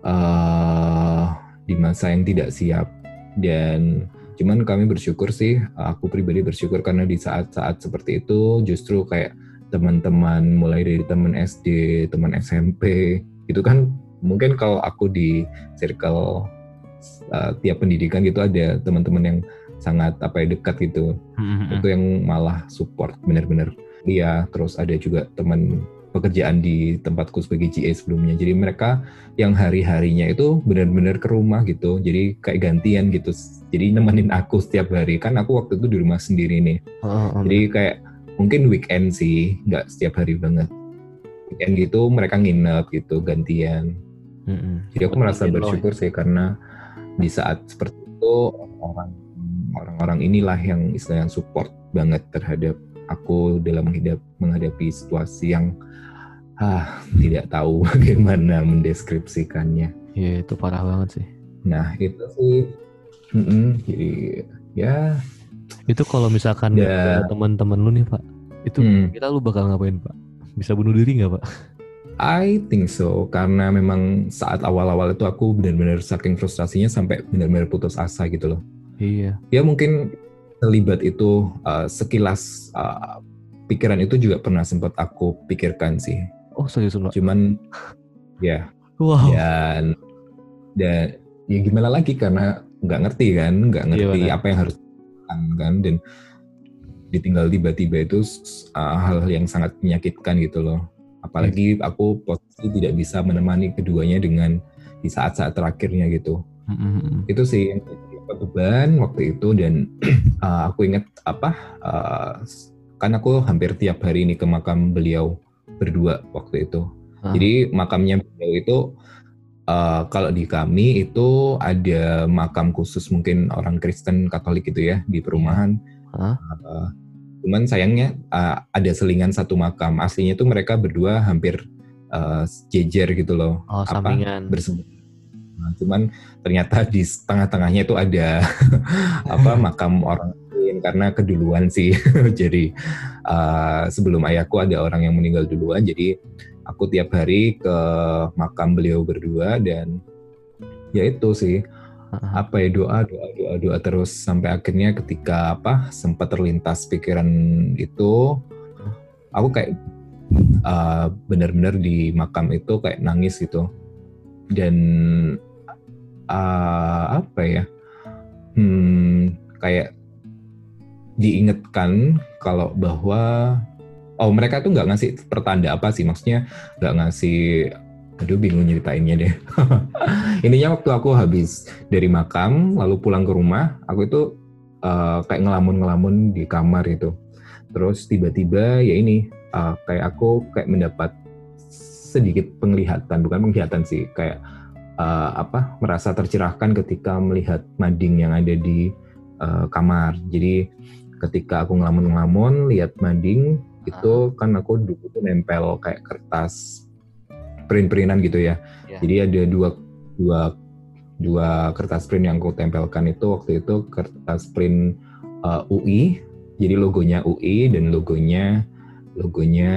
Speaker 2: eh di masa yang tidak siap. Dan cuman kami bersyukur sih aku pribadi bersyukur karena di saat-saat seperti itu justru kayak teman-teman mulai dari teman SD teman SMP itu kan. Mungkin kalau aku di circle uh, tiap pendidikan gitu ada teman-teman yang sangat apa ya dekat gitu. Mm-hmm. itu yang malah support benar-benar iya terus ada juga teman pekerjaan di tempatku sebagai GA sebelumnya. Jadi mereka yang hari-harinya itu benar-benar ke rumah gitu. Jadi kayak gantian gitu. Jadi nemenin aku setiap hari. Kan aku waktu itu di rumah sendiri nih. Oh, oh. jadi kayak mungkin weekend sih nggak setiap hari banget. Weekend gitu mereka nginep gitu gantian. Mm-hmm. jadi aku merasa bersyukur sih karena di saat seperti itu orang orang-orang inilah yang istilahnya support banget terhadap aku dalam menghadap, menghadapi situasi yang ah tidak tahu bagaimana mendeskripsikannya.
Speaker 1: Iya itu parah banget sih.
Speaker 2: Nah itu sih, mm -mm, jadi ya.
Speaker 1: Itu kalau misalkan ya. teman-teman lu nih pak, itu hmm. kita lu bakal ngapain pak? Bisa bunuh diri nggak pak?
Speaker 2: I think so karena memang saat awal-awal itu aku benar-benar saking frustrasinya sampai benar-benar putus asa gitu loh.
Speaker 1: Iya.
Speaker 2: Ya mungkin terlibat itu uh, sekilas uh, pikiran itu juga pernah sempat aku pikirkan sih.
Speaker 1: Oh serius loh.
Speaker 2: Cuman ya.
Speaker 1: Wow.
Speaker 2: Dan dan ya gimana lagi karena nggak ngerti kan, nggak iya, ngerti iya, apa yang harus kan dan ditinggal tiba-tiba itu uh, hal yang sangat menyakitkan gitu loh apalagi aku posisi tidak bisa menemani keduanya dengan di saat-saat terakhirnya gitu mm-hmm. itu sih beban waktu itu dan uh, aku ingat apa uh, kan aku hampir tiap hari ini ke makam beliau berdua waktu itu huh? jadi makamnya beliau itu uh, kalau di kami itu ada makam khusus mungkin orang Kristen Katolik gitu ya di perumahan huh? uh, Cuman sayangnya uh, ada selingan satu makam. Aslinya itu mereka berdua hampir uh, jejer gitu loh.
Speaker 1: Oh, apa
Speaker 2: bersebut. Nah, cuman ternyata di tengah-tengahnya itu ada apa makam orang lain karena keduluan sih. jadi uh, sebelum ayahku ada orang yang meninggal duluan. Jadi aku tiap hari ke makam beliau berdua dan ya itu sih apa ya doa doa doa doa terus sampai akhirnya ketika apa sempat terlintas pikiran itu aku kayak uh, benar-benar di makam itu kayak nangis gitu dan uh, apa ya hmm, kayak diingatkan kalau bahwa oh mereka tuh nggak ngasih pertanda apa sih maksudnya nggak ngasih Aduh bingung nyeritainnya deh. Intinya waktu aku habis dari makam lalu pulang ke rumah, aku itu uh, kayak ngelamun-ngelamun di kamar itu. Terus tiba-tiba ya ini uh, kayak aku kayak mendapat sedikit penglihatan, bukan penglihatan sih, kayak uh, apa merasa tercerahkan ketika melihat mading yang ada di uh, kamar. Jadi ketika aku ngelamun-ngelamun lihat mading itu kan aku dulu tuh nempel kayak kertas print-printan gitu ya. Yeah. Jadi ada dua dua dua kertas print yang aku tempelkan itu waktu itu kertas print uh, UI. Jadi logonya UI dan logonya logonya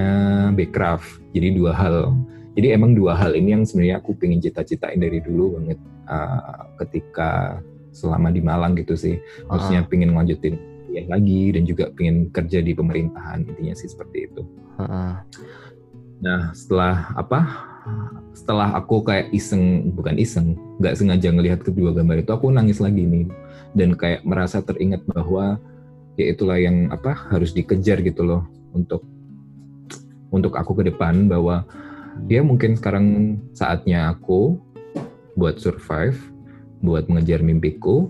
Speaker 2: Backcraft. Jadi dua hal. Jadi emang dua hal ini yang sebenarnya aku pengen cita-citain dari dulu banget uh, ketika selama di Malang gitu sih. Maksudnya uh -huh. pengen lanjutin yang lagi dan juga pengen kerja di pemerintahan intinya sih seperti itu. Uh. Nah setelah apa setelah aku kayak iseng bukan iseng nggak sengaja ngelihat kedua gambar itu aku nangis lagi nih dan kayak merasa teringat bahwa ya itulah yang apa harus dikejar gitu loh untuk untuk aku ke depan bahwa ya mungkin sekarang saatnya aku buat survive buat mengejar mimpiku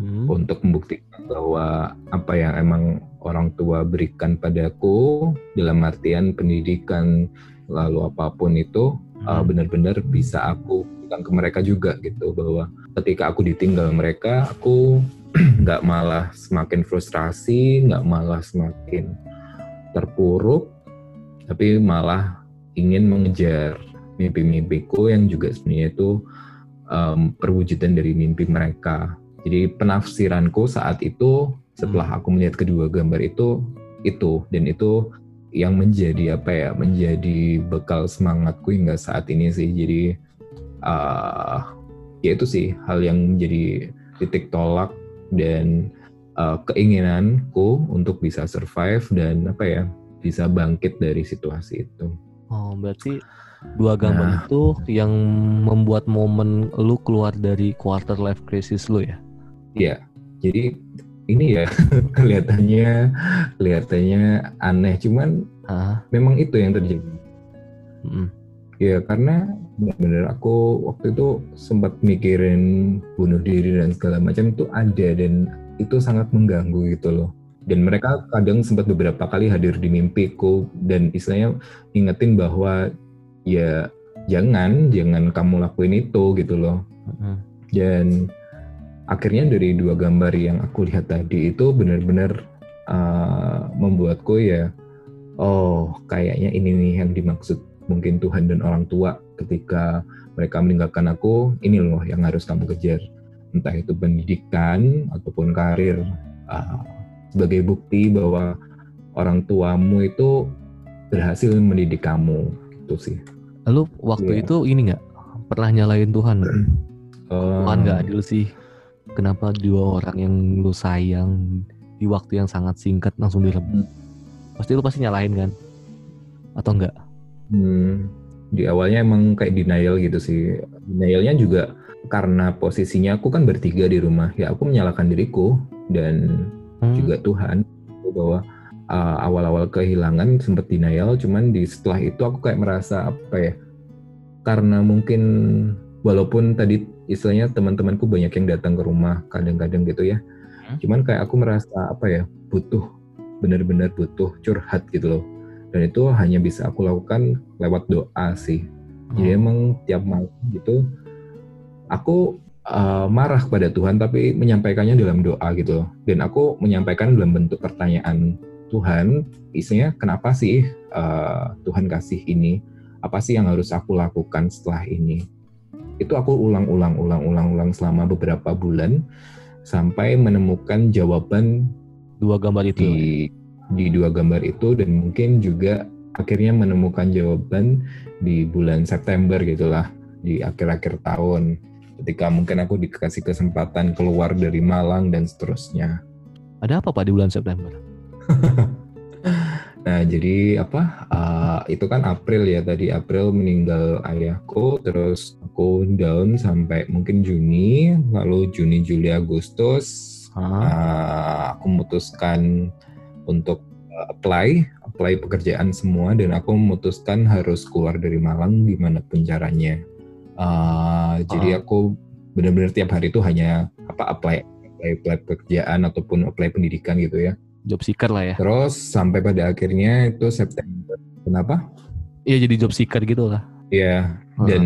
Speaker 2: hmm. untuk membuktikan bahwa apa yang emang orang tua berikan padaku dalam artian pendidikan lalu apa pun itu uh, benar-benar bisa aku bilang ke mereka juga gitu bahwa ketika aku ditinggal mereka aku nggak malah semakin frustrasi nggak malah semakin terpuruk tapi malah ingin mengejar mimpi-mimpiku yang juga sebenarnya itu um, perwujudan dari mimpi mereka jadi penafsiranku saat itu setelah hmm. aku melihat kedua gambar itu itu dan itu yang menjadi apa ya menjadi bekal semangatku hingga saat ini sih jadi uh, ya itu sih hal yang menjadi titik tolak dan uh, keinginanku untuk bisa survive dan apa ya bisa bangkit dari situasi itu.
Speaker 1: Oh, berarti dua gambar nah, itu yang membuat momen lu keluar dari quarter life crisis lu ya?
Speaker 2: Iya. Jadi ini ya kelihatannya kelihatannya aneh cuman ah. memang itu yang terjadi. Mm. Ya karena benar-benar aku waktu itu sempat mikirin bunuh diri dan segala macam itu ada dan itu sangat mengganggu gitu loh dan mereka kadang sempat beberapa kali hadir di mimpiku dan istilahnya ingetin bahwa ya jangan jangan kamu lakuin itu gitu loh hmm. dan akhirnya dari dua gambar yang aku lihat tadi itu benar-benar uh, membuatku ya oh kayaknya ini nih yang dimaksud mungkin Tuhan dan orang tua ketika mereka meninggalkan aku ini loh yang harus kamu kejar entah itu pendidikan ataupun karir uh, sebagai bukti bahwa orang tuamu itu berhasil mendidik kamu gitu sih.
Speaker 1: Lalu waktu yeah. itu ini nggak pernah nyalain Tuhan? Uh, Tuhan nggak adil sih. Kenapa dua orang yang lu sayang di waktu yang sangat singkat langsung direbut? Pasti lu pasti nyalain kan? Atau enggak?
Speaker 2: Hmm, di awalnya emang kayak denial gitu sih. Denialnya juga karena posisinya aku kan bertiga di rumah. Ya aku menyalahkan diriku dan hmm. juga Tuhan bahwa uh, awal-awal kehilangan sempat denial cuman di setelah itu aku kayak merasa apa ya karena mungkin walaupun tadi istilahnya teman-temanku banyak yang datang ke rumah kadang-kadang gitu ya hmm. cuman kayak aku merasa apa ya butuh benar-benar butuh curhat gitu loh dan itu hanya bisa aku lakukan lewat doa sih hmm. jadi emang tiap malam gitu aku uh, marah kepada Tuhan tapi menyampaikannya dalam doa gitu loh. Dan aku menyampaikan dalam bentuk pertanyaan Tuhan, isinya kenapa sih uh, Tuhan kasih ini? Apa sih yang harus aku lakukan setelah ini? Itu aku ulang-ulang ulang-ulang-ulang selama beberapa bulan sampai menemukan jawaban
Speaker 1: dua gambar itu
Speaker 2: di di dua gambar itu dan mungkin juga akhirnya menemukan jawaban di bulan September gitulah di akhir-akhir tahun ketika mungkin aku dikasih kesempatan keluar dari Malang dan seterusnya.
Speaker 1: Ada apa Pak di bulan September?
Speaker 2: nah jadi apa? Uh, itu kan April ya tadi April meninggal ayahku, terus aku down sampai mungkin Juni, lalu Juni, Juli, Agustus uh, aku memutuskan untuk apply apply pekerjaan semua dan aku memutuskan harus keluar dari Malang gimana pun caranya Uh, jadi aku benar-benar tiap hari itu hanya apa apply apply, apply pekerjaan ataupun apply pendidikan gitu ya.
Speaker 1: Job seeker lah ya.
Speaker 2: Terus sampai pada akhirnya itu September. Kenapa?
Speaker 1: Iya jadi job seeker gitu lah.
Speaker 2: Iya. Uh. Dan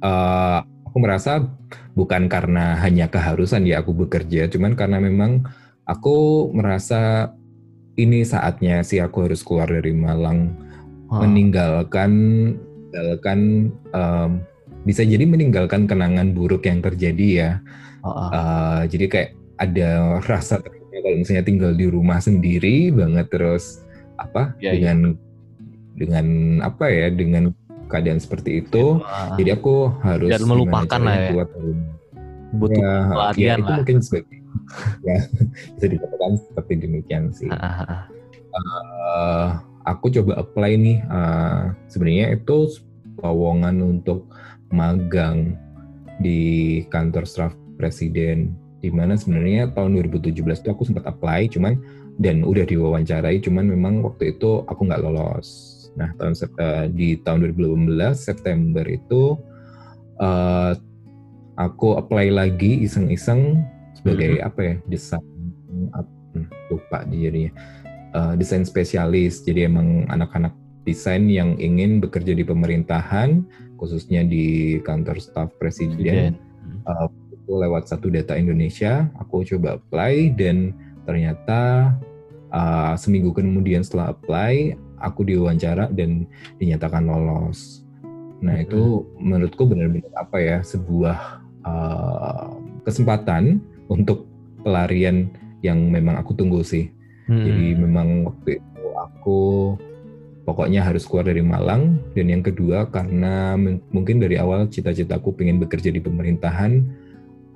Speaker 2: uh, aku merasa bukan karena hanya keharusan ya aku bekerja, cuman karena memang aku merasa ini saatnya sih aku harus keluar dari Malang, uh. meninggalkan meninggalkan um, bisa jadi meninggalkan kenangan buruk yang terjadi ya. Uh, uh. Uh, jadi kayak ada rasa kalau misalnya tinggal di rumah sendiri banget terus apa yeah, dengan yeah. dengan apa ya dengan keadaan seperti itu. Uh, jadi aku harus
Speaker 1: dan melupakan lah ya. Buat,
Speaker 2: Butuh ya, ya itu mungkin sebagai ya bisa dikatakan seperti demikian sih. Uh, uh, aku coba apply nih. Uh, Sebenarnya itu lowongan untuk magang di kantor staf presiden di mana sebenarnya tahun 2017 itu aku sempat apply cuman dan udah diwawancarai cuman memang waktu itu aku nggak lolos nah tahun uh, di tahun 2018 September itu uh, aku apply lagi iseng-iseng sebagai mm-hmm. apa ya desain hmm, lupa jadinya uh, desain spesialis jadi emang anak-anak desain yang ingin bekerja di pemerintahan khususnya di kantor staf presiden uh, itu lewat satu data Indonesia aku coba apply dan ternyata uh, seminggu kemudian setelah apply aku diwawancara dan dinyatakan lolos nah hmm. itu menurutku benar-benar apa ya sebuah uh, kesempatan untuk pelarian yang memang aku tunggu sih hmm. jadi memang waktu itu aku pokoknya harus keluar dari Malang. Dan yang kedua karena mungkin dari awal cita-citaku pengen bekerja di pemerintahan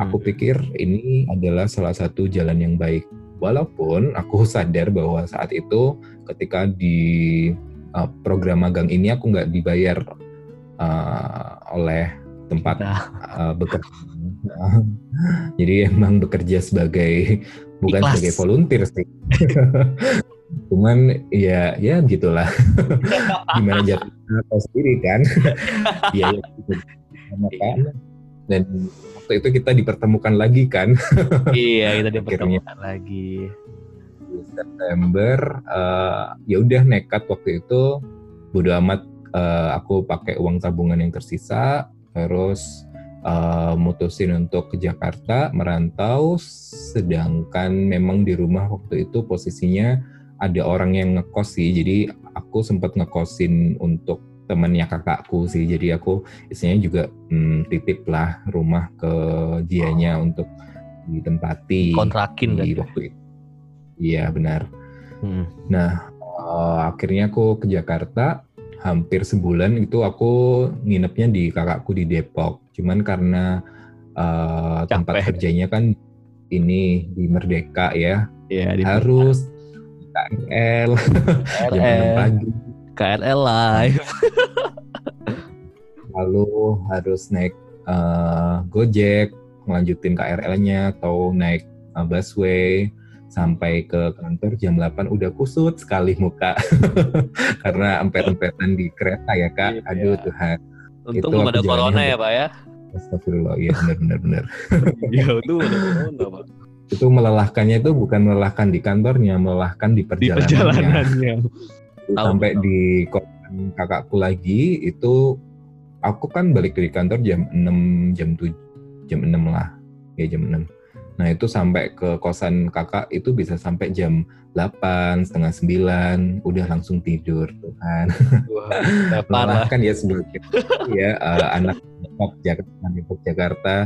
Speaker 2: aku hmm. pikir ini adalah salah satu jalan yang baik. Walaupun aku sadar bahwa saat itu ketika di uh, program magang ini aku nggak dibayar uh, oleh tempat uh, bekerja. Jadi emang bekerja sebagai bukan Ikhlas. sebagai volunteer sih cuman ya ya gitulah. Gimana jatuh tahu sendiri kan? Ya, ya gitu. kan dan waktu itu kita dipertemukan lagi kan?
Speaker 1: Iya kita dipertemukan lagi.
Speaker 2: September uh, ya udah nekat waktu itu bodo amat uh, aku pakai uang tabungan yang tersisa terus uh, mutusin untuk ke Jakarta merantau sedangkan memang di rumah waktu itu posisinya ada orang yang ngekos sih jadi aku sempat ngekosin untuk temannya kakakku sih jadi aku istilahnya juga hmm, titip lah rumah ke dianya oh. untuk ditempati
Speaker 1: kontrakin
Speaker 2: di
Speaker 1: ya?
Speaker 2: waktu itu iya benar hmm. nah uh, akhirnya aku ke Jakarta hampir sebulan itu aku nginepnya di kakakku di Depok cuman karena uh, tempat kerjanya kan ini di Merdeka ya,
Speaker 1: ya
Speaker 2: harus KRL,
Speaker 1: jam pagi. KRL live.
Speaker 2: Lalu harus naik uh, Gojek, melanjutin KRL-nya atau naik uh, busway sampai ke kantor jam 8 udah kusut sekali muka karena empet-empetan di kereta ya kak. Iya, Aduh Tuhan.
Speaker 1: Untung belum ada corona ya pak ya.
Speaker 2: Astagfirullah, iya benar benar benar.
Speaker 1: Iya, untung ada corona pak
Speaker 2: itu melelahkannya itu bukan melelahkan di kantornya, melelahkan di perjalanannya. Di perjalanannya. Sampai di kosan kakakku lagi itu aku kan balik dari kantor jam 6 jam 7 jam 6 lah. Ya jam 6. Nah itu sampai ke kosan kakak itu bisa sampai jam 8, setengah 9, udah langsung tidur tuh kan. Wah, kan ya sebagai ya uh, anak Jakarta, Jakarta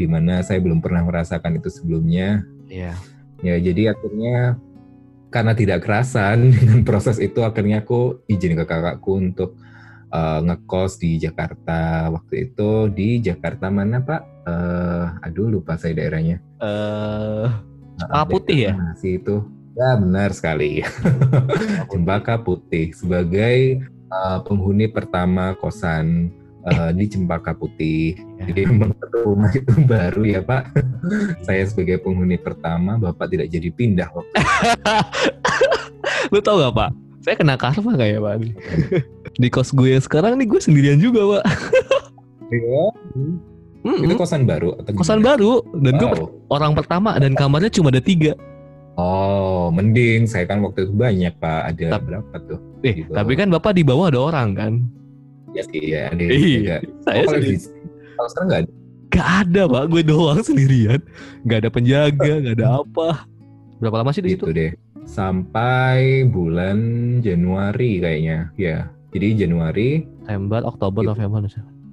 Speaker 2: di mana saya belum pernah merasakan itu sebelumnya.
Speaker 1: Iya.
Speaker 2: Ya, jadi akhirnya karena tidak kerasan dengan proses itu akhirnya aku izin ke kakakku untuk uh, ngekos di Jakarta waktu itu di Jakarta mana Pak? Uh, aduh lupa saya daerahnya.
Speaker 1: Uh, Cempaka Putih ya?
Speaker 2: Masih itu. Ya benar sekali. Cempaka Putih sebagai uh, penghuni pertama kosan uh, di Cempaka Putih. Ya. Jadi memang rumah itu baru ya Pak. Saya sebagai penghuni pertama, Bapak tidak jadi pindah waktu
Speaker 1: Lu tau gak Pak? Saya kena karma gak ya Pak? di kos gue sekarang nih gue sendirian juga Pak.
Speaker 2: Iya. Mm-hmm. Itu kosan baru?
Speaker 1: Atau kosan baru dan wow. gue orang pertama dan kamarnya cuma ada tiga.
Speaker 2: Oh, mending saya kan waktu itu banyak pak, ada tapi, berapa tuh?
Speaker 1: Eh, gitu. tapi kan bapak di bawah ada orang kan?
Speaker 2: Ya sih, ya. Ada,
Speaker 1: iya. Saya kalau,
Speaker 2: kalau sekarang nggak ada?
Speaker 1: Gak ada pak, gue doang sendirian. Gak ada penjaga, gak ada apa. Berapa lama sih di
Speaker 2: situ? deh. Sampai bulan Januari kayaknya, ya. Jadi Januari,
Speaker 1: September, Oktober, gitu. November,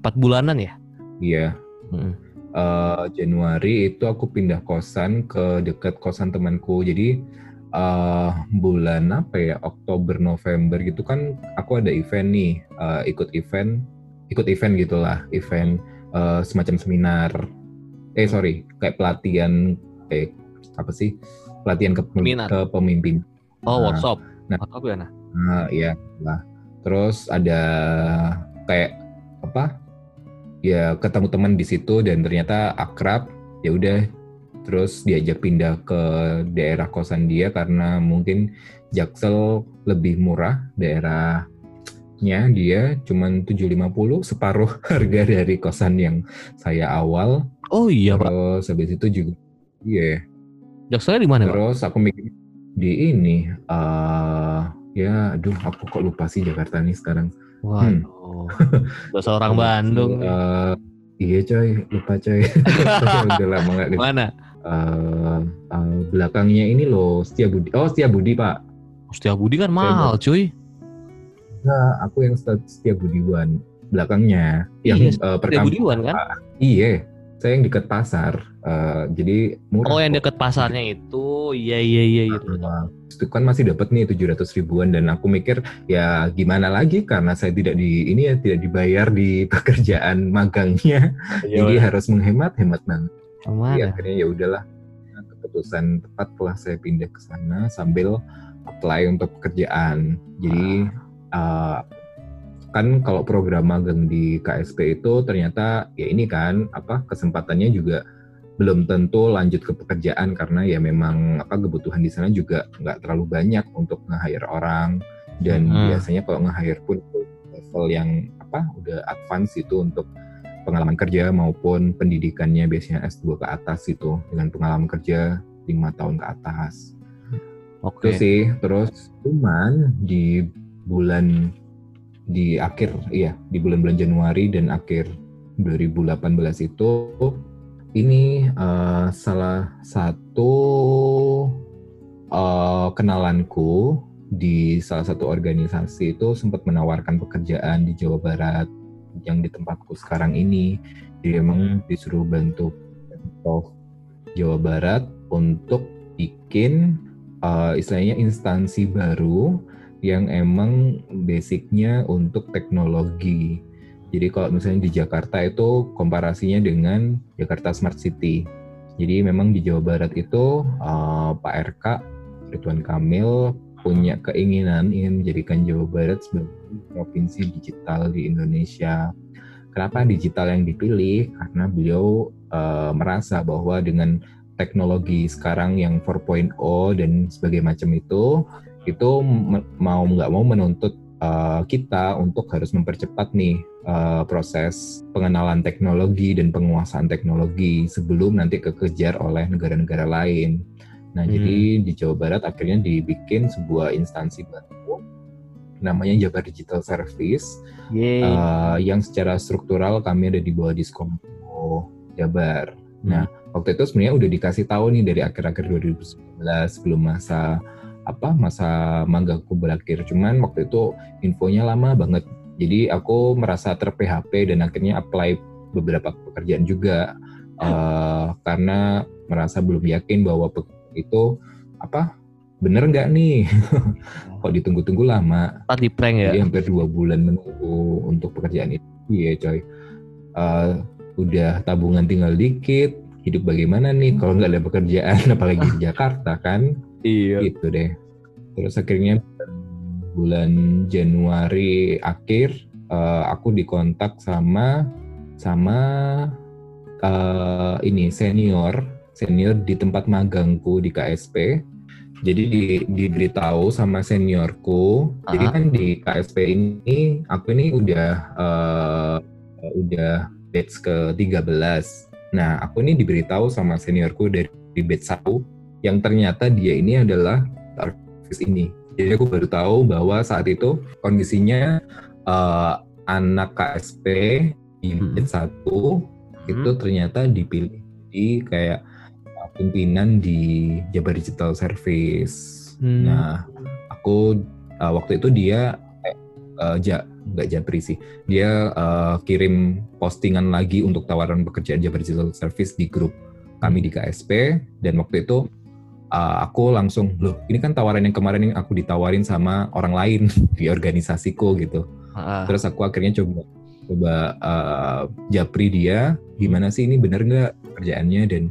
Speaker 1: empat bulanan ya?
Speaker 2: Iya. Hmm. Uh, Januari itu aku pindah kosan ke dekat kosan temanku. Jadi uh, bulan apa ya Oktober November gitu kan aku ada event nih uh, ikut event ikut event gitulah event uh, semacam seminar. Eh sorry kayak pelatihan eh apa sih? Pelatihan ke, ke pemimpin.
Speaker 1: Oh nah, workshop. nah apa ya nah
Speaker 2: nah iya lah. Terus ada kayak apa? Ya ketemu teman di situ dan ternyata akrab ya udah terus diajak pindah ke daerah kosan dia karena mungkin Jaksel lebih murah daerahnya dia cuman 750 separuh harga dari kosan yang saya awal.
Speaker 1: Oh iya,
Speaker 2: Pak. Terus habis itu juga iya. Yeah.
Speaker 1: Jakselnya di mana,
Speaker 2: Terus aku mikir di ini uh, ya aduh aku kok lupa sih Jakarta nih sekarang.
Speaker 1: Waduh. Hmm. Dosa orang Bandung. Uh,
Speaker 2: iya coy, lupa coy. Udah lama gak
Speaker 1: Mana?
Speaker 2: Uh, uh, belakangnya ini loh Setia Budi. Oh Setia Budi pak.
Speaker 1: Setia Budi kan mahal cuy.
Speaker 2: Nah, aku yang Setia Budiwan belakangnya yang
Speaker 1: iya, uh, Setia Budiwan kan?
Speaker 2: Iya. saya yang dekat pasar, uh, jadi murah.
Speaker 1: Oh, yang dekat pasarnya itu, iya iya iya
Speaker 2: itu. Uh, itu kan masih dapat nih 700 ribuan dan aku mikir ya gimana lagi karena saya tidak di ini ya tidak dibayar di pekerjaan magangnya, ya, jadi ya. harus menghemat hemat banget. Jadi akhirnya ya udahlah keputusan tepat telah saya pindah ke sana sambil apply untuk pekerjaan. Jadi uh, kan kalau program magang di KSP itu ternyata ya ini kan apa kesempatannya juga belum tentu lanjut ke pekerjaan karena ya memang apa kebutuhan di sana juga nggak terlalu banyak untuk nge-hire orang dan hmm. biasanya kalau nge-hire pun level yang apa udah advance itu untuk pengalaman kerja maupun pendidikannya biasanya S2 ke atas itu dengan pengalaman kerja lima tahun ke atas. Oke okay. sih. Terus cuman di bulan di akhir iya di bulan-bulan Januari dan akhir 2018 itu ini uh, salah satu uh, kenalanku di salah satu organisasi itu sempat menawarkan pekerjaan di Jawa Barat yang di tempatku sekarang ini. Jadi emang disuruh bantu Pemprov Jawa Barat untuk bikin uh, istilahnya instansi baru yang emang basicnya untuk teknologi. Jadi kalau misalnya di Jakarta itu komparasinya dengan Jakarta Smart City. Jadi memang di Jawa Barat itu uh, Pak RK Ridwan Kamil punya keinginan ingin menjadikan Jawa Barat sebagai provinsi digital di Indonesia. Kenapa digital yang dipilih? Karena beliau uh, merasa bahwa dengan teknologi sekarang yang 4.0 dan sebagai macam itu itu mau nggak mau menuntut uh, kita untuk harus mempercepat nih uh, proses pengenalan teknologi dan penguasaan teknologi sebelum nanti kekejar oleh negara-negara lain. Nah, hmm. jadi di Jawa Barat akhirnya dibikin sebuah instansi baru namanya Jabar Digital Service uh, yang secara struktural kami ada di bawah Diskompo Jabar. Hmm. Nah, waktu itu sebenarnya udah dikasih tahu nih dari akhir-akhir 2019 sebelum masa apa masa magangku berakhir cuman waktu itu infonya lama banget jadi aku merasa ter PHP dan akhirnya apply beberapa pekerjaan juga uh, karena merasa belum yakin bahwa itu apa bener nggak nih? Kok ditunggu-tunggu lama?
Speaker 1: Di prank ya.
Speaker 2: Jadi hampir dua bulan menunggu untuk pekerjaan itu iya coy. Uh, udah tabungan tinggal dikit hidup bagaimana nih? Kalau nggak ada pekerjaan apalagi di Jakarta kan? Iya. Gitu deh. Terus akhirnya bulan Januari akhir uh, aku dikontak sama sama uh, ini senior senior di tempat magangku di KSP. Jadi di, diberitahu sama seniorku. Uh-huh. Jadi kan di KSP ini aku ini udah uh, udah batch ke 13. Nah, aku ini diberitahu sama seniorku dari batch 1 yang ternyata dia ini adalah artis ini. Jadi aku baru tahu bahwa saat itu kondisinya uh, anak KSP di hmm. satu hmm. itu ternyata dipilih di kayak pimpinan di Jabar Digital Service. Hmm. Nah, aku uh, waktu itu dia uh, ja, nggak japri sih. Dia uh, kirim postingan lagi untuk tawaran pekerjaan Jabar Digital Service di grup kami di KSP dan waktu itu uh, aku langsung loh ini kan tawaran yang kemarin yang aku ditawarin sama orang lain di organisasiku gitu uh. terus aku akhirnya coba coba uh, japri dia gimana sih ini bener nggak kerjaannya dan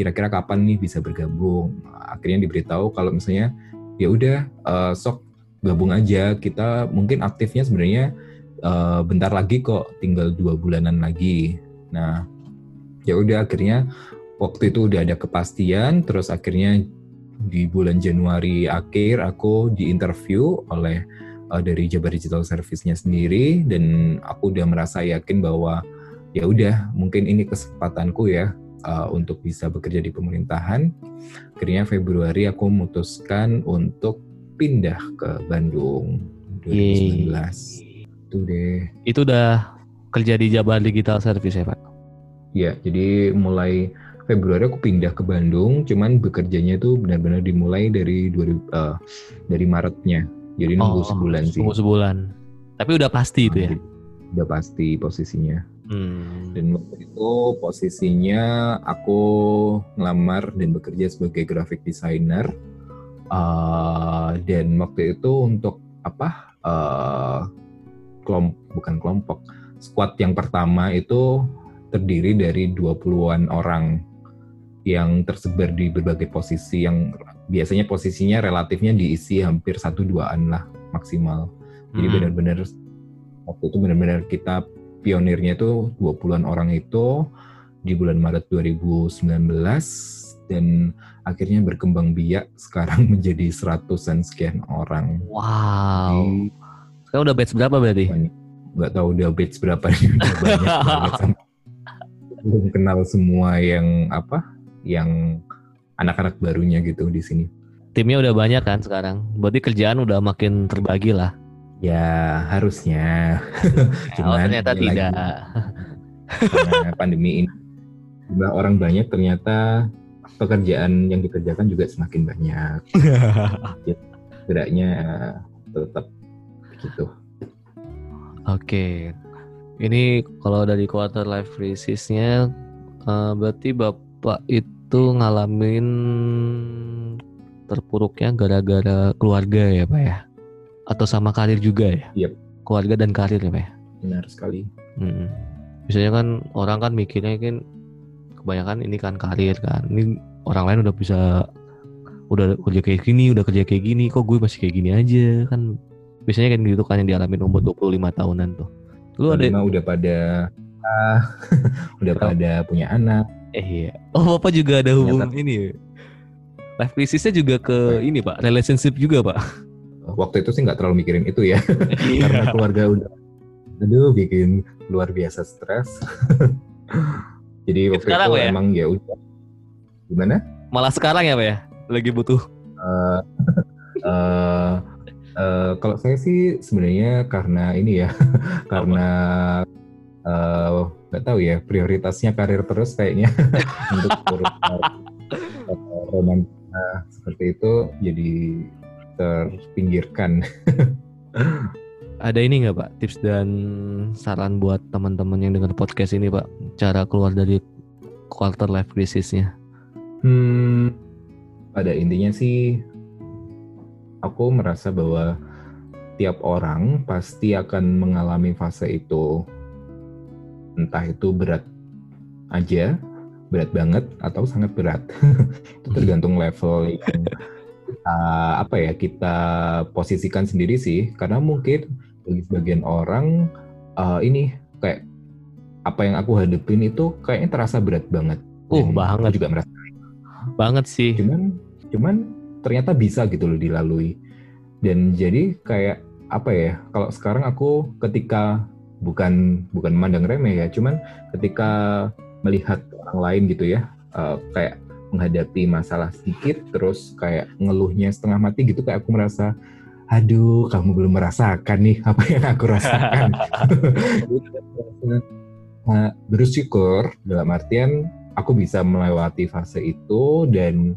Speaker 2: kira-kira kapan nih bisa bergabung. Akhirnya diberitahu kalau misalnya ya udah uh, sok gabung aja. Kita mungkin aktifnya sebenarnya uh, bentar lagi kok tinggal dua bulanan lagi. Nah ya udah akhirnya waktu itu udah ada kepastian terus akhirnya di bulan Januari akhir aku diinterview oleh uh, dari Jabar Digital Service-nya sendiri dan aku udah merasa yakin bahwa ya udah mungkin ini kesempatanku ya uh, untuk bisa bekerja di pemerintahan. Akhirnya Februari aku memutuskan untuk pindah ke Bandung 2019. Itu deh.
Speaker 1: Itu udah kerja di Jabar Digital Service ya, Pak?
Speaker 2: Ya, jadi mulai Februari aku pindah ke Bandung, cuman bekerjanya tuh benar-benar dimulai dari 2000 uh, dari Maretnya. Jadi nunggu oh, sebulan sih.
Speaker 1: Nunggu sebulan. Tapi udah pasti itu ya.
Speaker 2: udah pasti posisinya
Speaker 1: Hmm.
Speaker 2: dan waktu itu posisinya aku ngelamar dan bekerja sebagai graphic designer uh, dan waktu itu untuk apa uh, kelomp bukan kelompok squad yang pertama itu terdiri dari 20-an orang yang tersebar di berbagai posisi yang biasanya posisinya relatifnya diisi hampir satu duaan lah maksimal. Jadi
Speaker 1: Hmm.
Speaker 2: benar-benar waktu itu benar-benar kita pionirnya itu 20-an orang itu di bulan Maret 2019 dan akhirnya berkembang biak sekarang menjadi seratusan sekian orang.
Speaker 1: Wow.
Speaker 2: Jadi
Speaker 1: Sekarang udah batch berapa berarti?
Speaker 2: nggak tahu udah batch berapa nih udah banyak banget belum kenal semua yang apa yang anak-anak barunya gitu di sini
Speaker 1: Timnya udah banyak kan sekarang. Berarti kerjaan udah makin terbagi lah.
Speaker 2: Ya harusnya
Speaker 1: oh,
Speaker 2: Cuman
Speaker 1: ternyata
Speaker 2: ini
Speaker 1: tidak.
Speaker 2: karena pandemi ini jumlah orang banyak ternyata pekerjaan yang dikerjakan juga semakin banyak geraknya tetap gitu
Speaker 1: Oke. Ini kalau dari quarter life crisis-nya eh, berarti Bapak itu ngalamin terpuruknya gara-gara keluarga ya, Pak ya? Atau sama karir juga ya?
Speaker 2: Yep.
Speaker 1: Keluarga dan karir ya, Pak ya?
Speaker 2: benar sekali
Speaker 1: Mm. Biasanya kan orang kan mikirnya kan kebanyakan ini kan karir kan. Ini orang lain udah bisa udah kerja kayak gini, udah kerja kayak gini, kok gue masih kayak gini aja kan. Biasanya kan gitu kan yang dialamin umur 25 tahunan tuh. Lu ada
Speaker 2: udah pada ah, udah pada punya anak
Speaker 1: eh iya. Oh, Bapak juga ada hubungan ini. Life crisisnya juga ke ini, Pak. Relationship juga, Pak.
Speaker 2: Waktu itu sih nggak terlalu mikirin itu ya. Karena keluarga udah aduh bikin luar biasa stres. Jadi waktu
Speaker 1: Sekarang
Speaker 2: itu
Speaker 1: ya?
Speaker 2: emang ya udah. Gimana?
Speaker 1: Malah sekarang ya, Pak ya? Lagi butuh.
Speaker 2: Eh, eh, eh, kalau saya sih sebenarnya karena ini ya karena eh, nggak tahu ya prioritasnya karir terus kayaknya. Untuk urusan eh, romantika seperti itu jadi terpinggirkan
Speaker 1: Ada ini nggak Pak tips dan saran buat teman-teman yang dengar podcast ini Pak cara keluar dari quarter life crisisnya?
Speaker 2: Hmm, pada intinya sih, aku merasa bahwa tiap orang pasti akan mengalami fase itu, entah itu berat aja, berat banget, atau sangat berat. itu tergantung level yang kita, apa ya kita posisikan sendiri sih, karena mungkin bagi sebagian orang eh, ini kayak apa yang aku hadepin itu kayaknya terasa berat banget.
Speaker 1: Uh,
Speaker 2: Dan
Speaker 1: banget.
Speaker 2: juga merasa
Speaker 1: Banget sih.
Speaker 2: cuman cuman ternyata bisa gitu loh dilalui dan jadi kayak apa ya kalau sekarang aku ketika bukan bukan memandang remeh ya cuman ketika melihat orang lain gitu ya eh, kayak menghadapi masalah sedikit terus kayak ngeluhnya setengah mati gitu kayak aku merasa aduh kamu belum merasakan nih apa yang aku rasakan. Nah, bersyukur. Dalam artian aku bisa melewati fase itu dan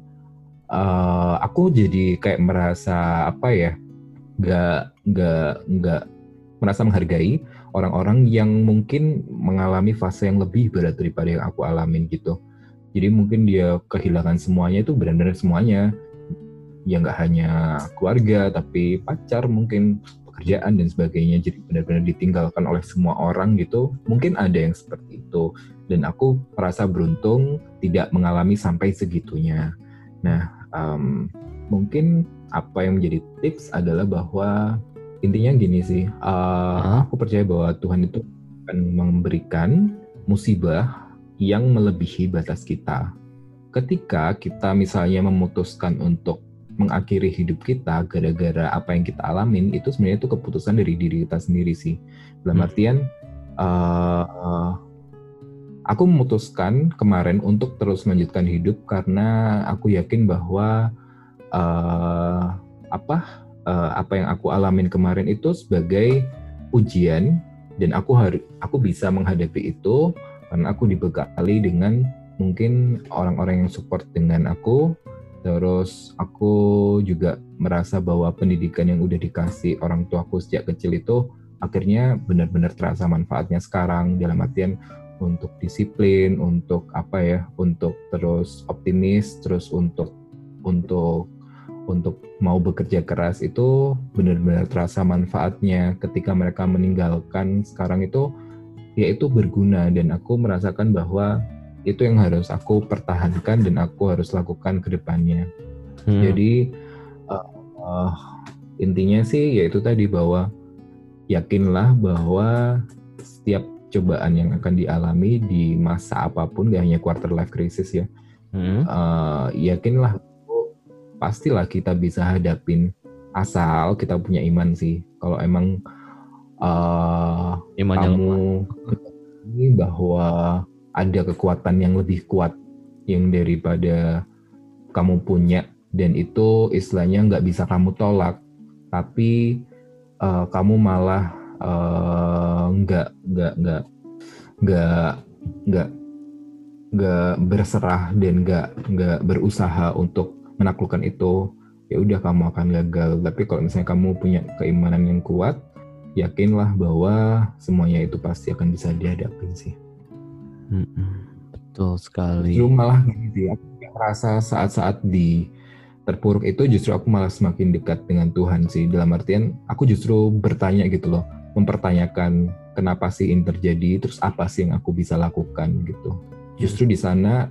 Speaker 2: eh, aku jadi kayak merasa apa ya nggak nggak nggak merasa menghargai orang-orang yang mungkin mengalami fase yang lebih berat daripada yang aku alamin gitu jadi mungkin dia kehilangan semuanya itu benar-benar semuanya ya nggak hanya keluarga tapi pacar mungkin pekerjaan dan sebagainya jadi benar-benar ditinggalkan oleh semua orang gitu mungkin ada yang seperti itu dan aku merasa beruntung tidak mengalami sampai segitunya. Nah, em, mungkin apa yang menjadi tips adalah bahwa intinya gini sih,
Speaker 1: Hah?
Speaker 2: aku percaya bahwa Tuhan itu akan memberikan musibah yang melebihi batas kita. Ketika kita misalnya memutuskan untuk mengakhiri hidup kita gara-gara apa yang kita alamin, itu sebenarnya itu keputusan dari diri kita sendiri sih. Dalam
Speaker 1: Hmm.
Speaker 2: artian, eh, eh, aku memutuskan kemarin untuk terus melanjutkan hidup karena aku yakin bahwa eh, apa eh, apa yang aku alamin kemarin itu sebagai ujian dan aku harus aku bisa menghadapi itu karena aku dibekali dengan mungkin orang-orang yang support dengan aku. Terus aku juga merasa bahwa pendidikan yang udah dikasih orang tuaku sejak kecil itu akhirnya benar-benar terasa manfaatnya sekarang. Dalam artian untuk disiplin, untuk apa ya, untuk terus optimis, terus untuk untuk untuk mau bekerja keras itu benar-benar terasa manfaatnya. Ketika mereka meninggalkan sekarang itu ya itu berguna dan aku merasakan bahwa itu yang harus aku pertahankan dan aku harus lakukan ke depannya. Hmm. Jadi uh, uh, intinya sih yaitu tadi bahwa yakinlah bahwa setiap cobaan yang akan dialami di masa apa pun gak hanya quarter life crisis ya. Hmm. Uh, yakinlah pastilah kita bisa hadapin asal kita punya iman sih. Kalau emang uh, Imannya kamu ini bahwa ada kekuatan yang lebih kuat yang daripada kamu punya. Dan itu istilahnya nggak bisa kamu tolak, tapi uh, kamu malah uh, nggak nggak nggak nggak nggak nggak berserah dan nggak nggak berusaha untuk menaklukkan itu ya udah kamu akan gagal. Tapi kalau misalnya kamu punya keimanan yang kuat yakinlah bahwa semuanya itu pasti akan bisa dihadapi sih.
Speaker 1: Betul sekali.
Speaker 2: Justru malah gini sih aku merasa saat-saat di terpuruk itu justru aku malah semakin dekat dengan Tuhan sih. Dalam artian aku justru bertanya gitu loh mempertanyakan kenapa sih ini terjadi terus apa sih yang aku bisa lakukan gitu. Justru di sana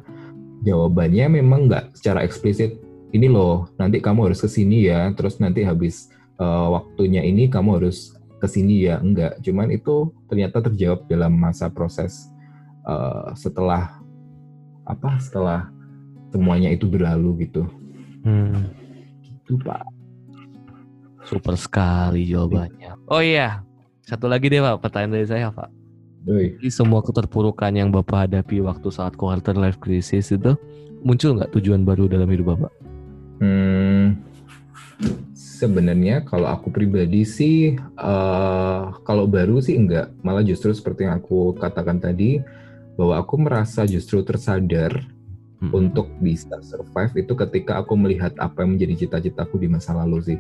Speaker 2: jawabannya memang nggak secara eksplisit ini loh nanti kamu harus ke sini ya terus nanti habis uh, waktunya ini kamu harus ke sini ya enggak. Cuman itu ternyata terjawab dalam masa proses uh, setelah apa setelah semuanya itu berlalu gitu.
Speaker 1: Hmm.
Speaker 2: itu pak.
Speaker 1: Super sekali jawabannya. Oh iya satu lagi deh pak pertanyaan dari saya pak. Jadi semua keterpurukan yang bapak hadapi waktu saat quarter life crisis itu muncul nggak tujuan baru dalam hidup bapak?
Speaker 2: Hmm, sebenarnya kalau aku pribadi sih, uh, kalau baru sih enggak. Malah justru seperti yang aku katakan tadi, bahwa aku merasa justru tersadar hmm. untuk bisa survive itu ketika aku melihat apa yang menjadi cita-citaku di masa lalu sih.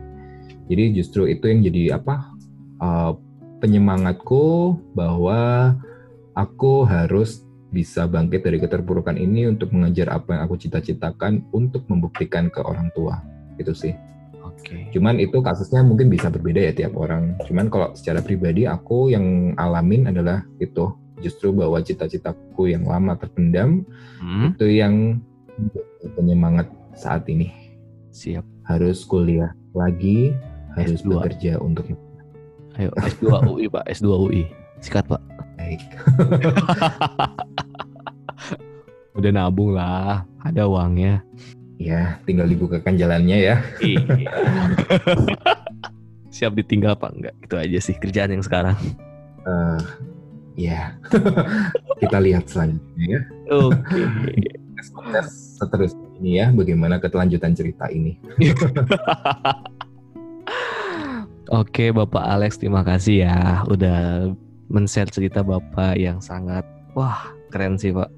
Speaker 2: Jadi justru itu yang jadi apa uh, penyemangatku bahwa aku harus bisa bangkit dari keterpurukan ini untuk mengejar apa yang aku cita-citakan untuk membuktikan ke orang tua itu sih.
Speaker 1: Okay.
Speaker 2: Cuman itu kasusnya mungkin bisa berbeda ya tiap orang. Cuman kalau secara pribadi aku yang alamin adalah itu justru bahwa cita-citaku yang lama terpendam hmm. itu yang penyemangat saat ini.
Speaker 1: Siap.
Speaker 2: Harus kuliah lagi, harus S2. bekerja untuk
Speaker 1: Ayo S2 UI Pak, S2 UI. Sikat Pak.
Speaker 2: Baik.
Speaker 1: Udah nabung lah, ada uangnya.
Speaker 2: Ya, tinggal dibukakan jalannya ya. Iya.
Speaker 1: Siap ditinggal apa enggak? Itu aja sih kerjaan yang sekarang.
Speaker 2: Uh, ya, kita lihat selanjutnya ya.
Speaker 1: Oke.
Speaker 2: Okay. Seterusnya ini ya, bagaimana ketelanjutan cerita ini.
Speaker 1: Oke, Bapak Alex, terima kasih ya udah men-share cerita Bapak yang sangat wah, keren sih, Pak.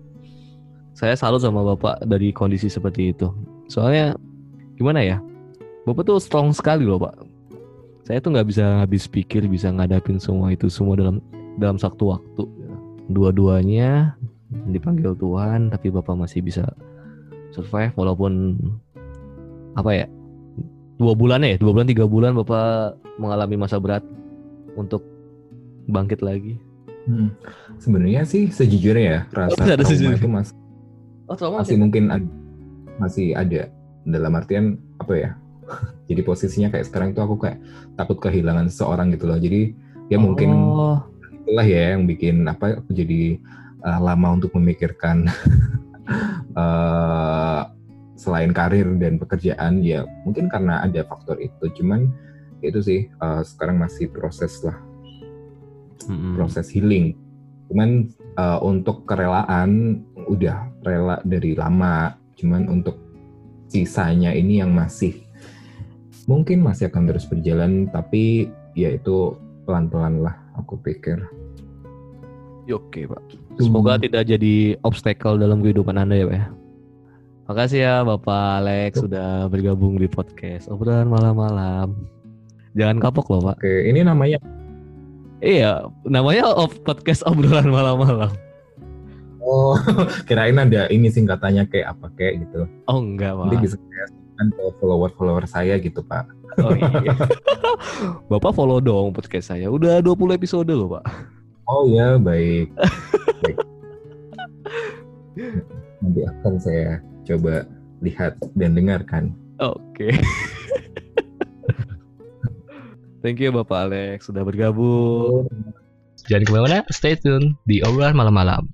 Speaker 1: Saya salut sama Bapak dari kondisi seperti itu. Soalnya gimana ya? Bapak tuh strong sekali loh, Pak. Saya tuh nggak bisa habis pikir bisa ngadapin semua itu semua dalam dalam satu waktu. Dua-duanya dipanggil Tuhan, tapi Bapak masih bisa survive walaupun apa ya dua bulan ya dua bulan tiga bulan bapak mengalami masa berat untuk bangkit lagi
Speaker 2: hmm. sebenarnya sih sejujurnya ya rasa oh, trauma sejujurnya. itu mas oh, trauma masih mungkin ada, masih ada. Dalam artian apa ya jadi posisinya kayak sekarang itu aku kayak takut kehilangan seseorang gitu loh. Jadi ya mungkin oh. itulah ya yang bikin apa aku jadi uh, lama untuk memikirkan uh, selain karir dan pekerjaan ya mungkin karena ada faktor itu. Cuman itu sih uh, sekarang masih proses lah. Mm-hmm. proses healing. Cuman uh, untuk kerelaan udah rela dari lama cuman untuk sisanya ini yang masih mungkin masih akan terus berjalan tapi ya itu pelan-pelan lah aku pikir
Speaker 1: Oke pak, semoga hmm. tidak jadi obstacle dalam kehidupan anda ya pak ya. Makasih ya Bapak Alex sudah bergabung di podcast obrolan malam-malam. Jangan kapok loh Pak.
Speaker 2: Oke, ini namanya
Speaker 1: Iya, namanya of podcast obrolan malam-malam.
Speaker 2: Oh, kirain ada ini singkatannya kayak apa kayak gitu.
Speaker 1: Oh enggak, Pak.
Speaker 2: Nanti bisa saya ke follower-follower saya gitu, Pak.
Speaker 1: Oh iya. Bapak follow dong podcast saya. Udah 20 episode loh, Pak.
Speaker 2: Oh ya, baik. baik. Nanti akan saya coba lihat dan dengarkan.
Speaker 1: Oke. Okay. Thank you Bapak Alex sudah bergabung.
Speaker 3: Jangan ke mana-mana, stay tune di obrolan malam-malam.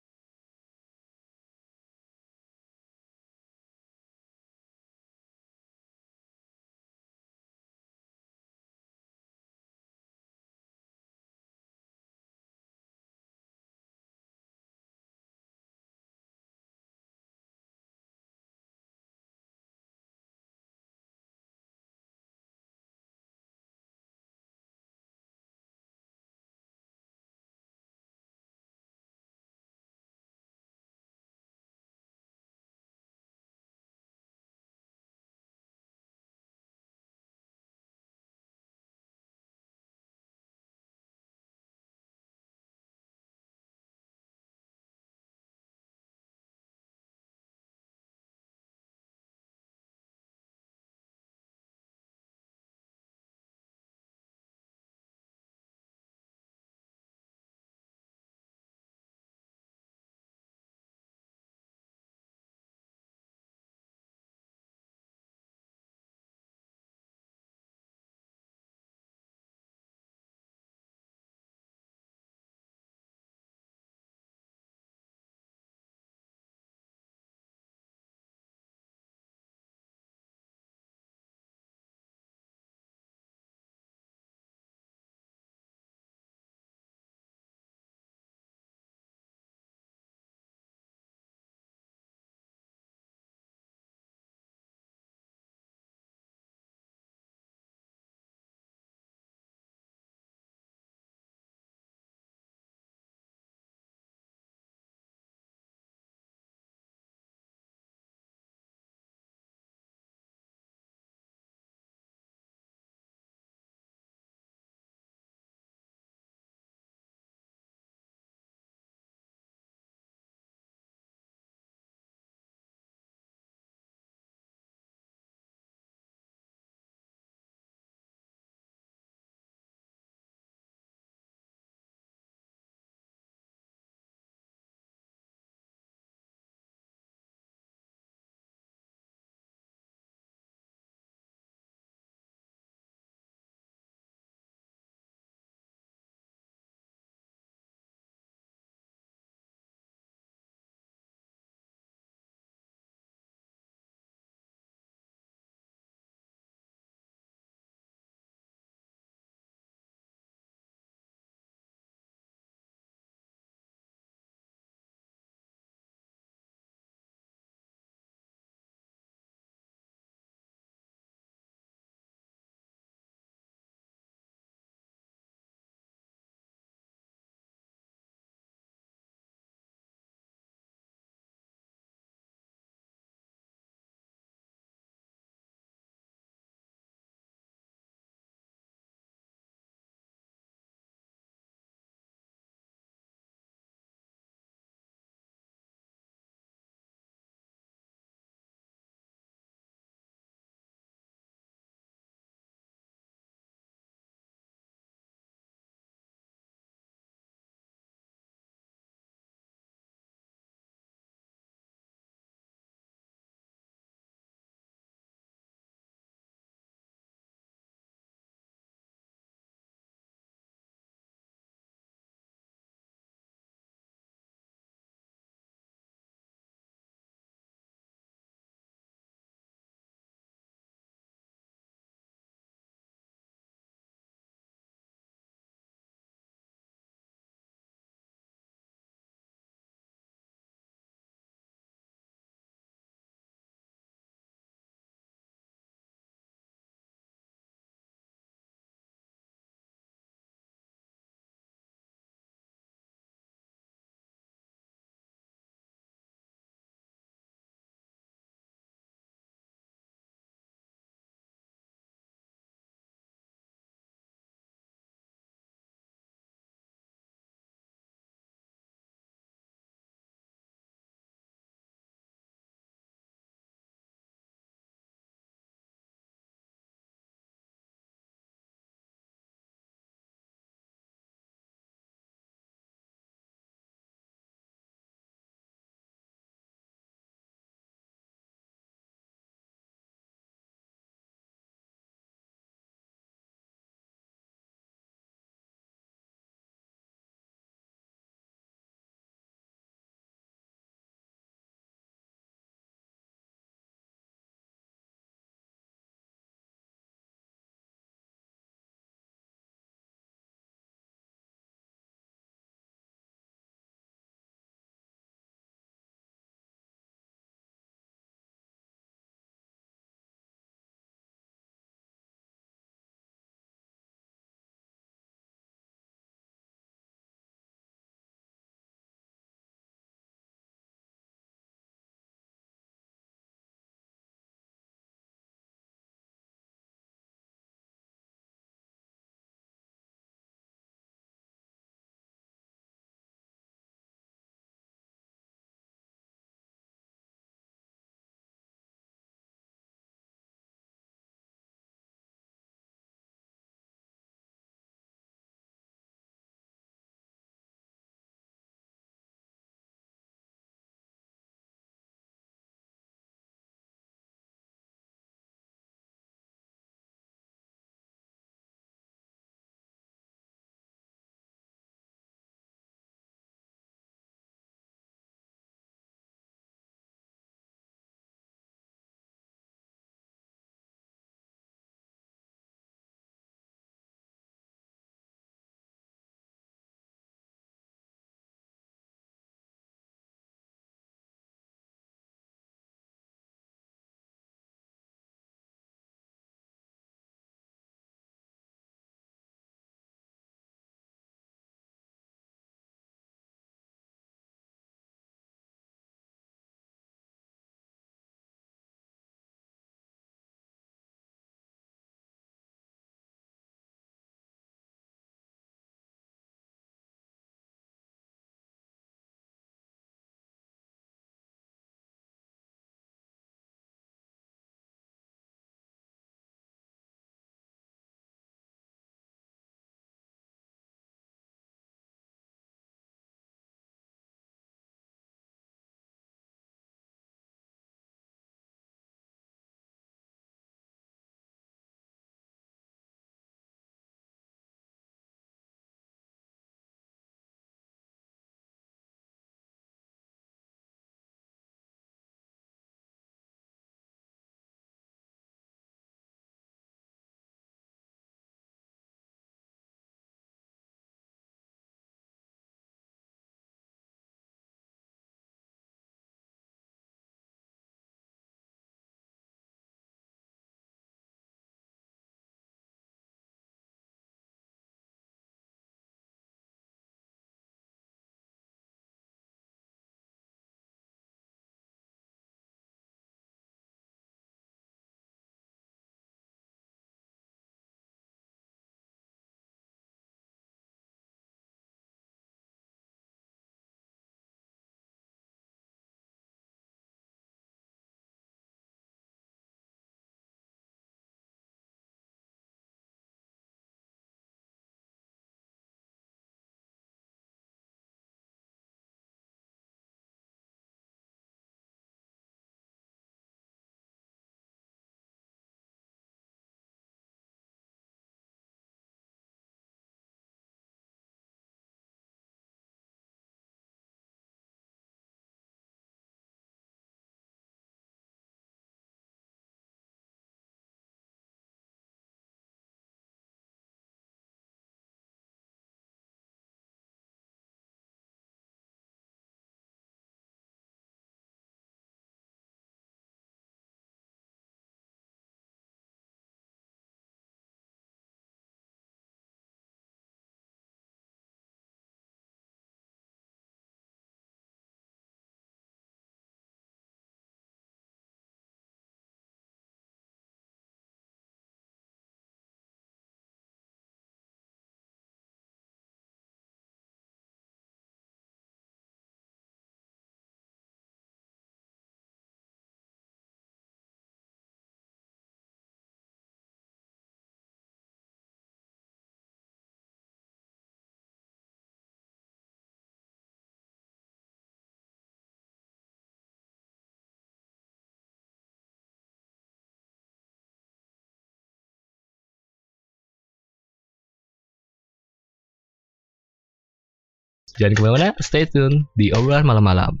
Speaker 1: Jangan ke mana-mana, stay tune di obrolan malam-malam.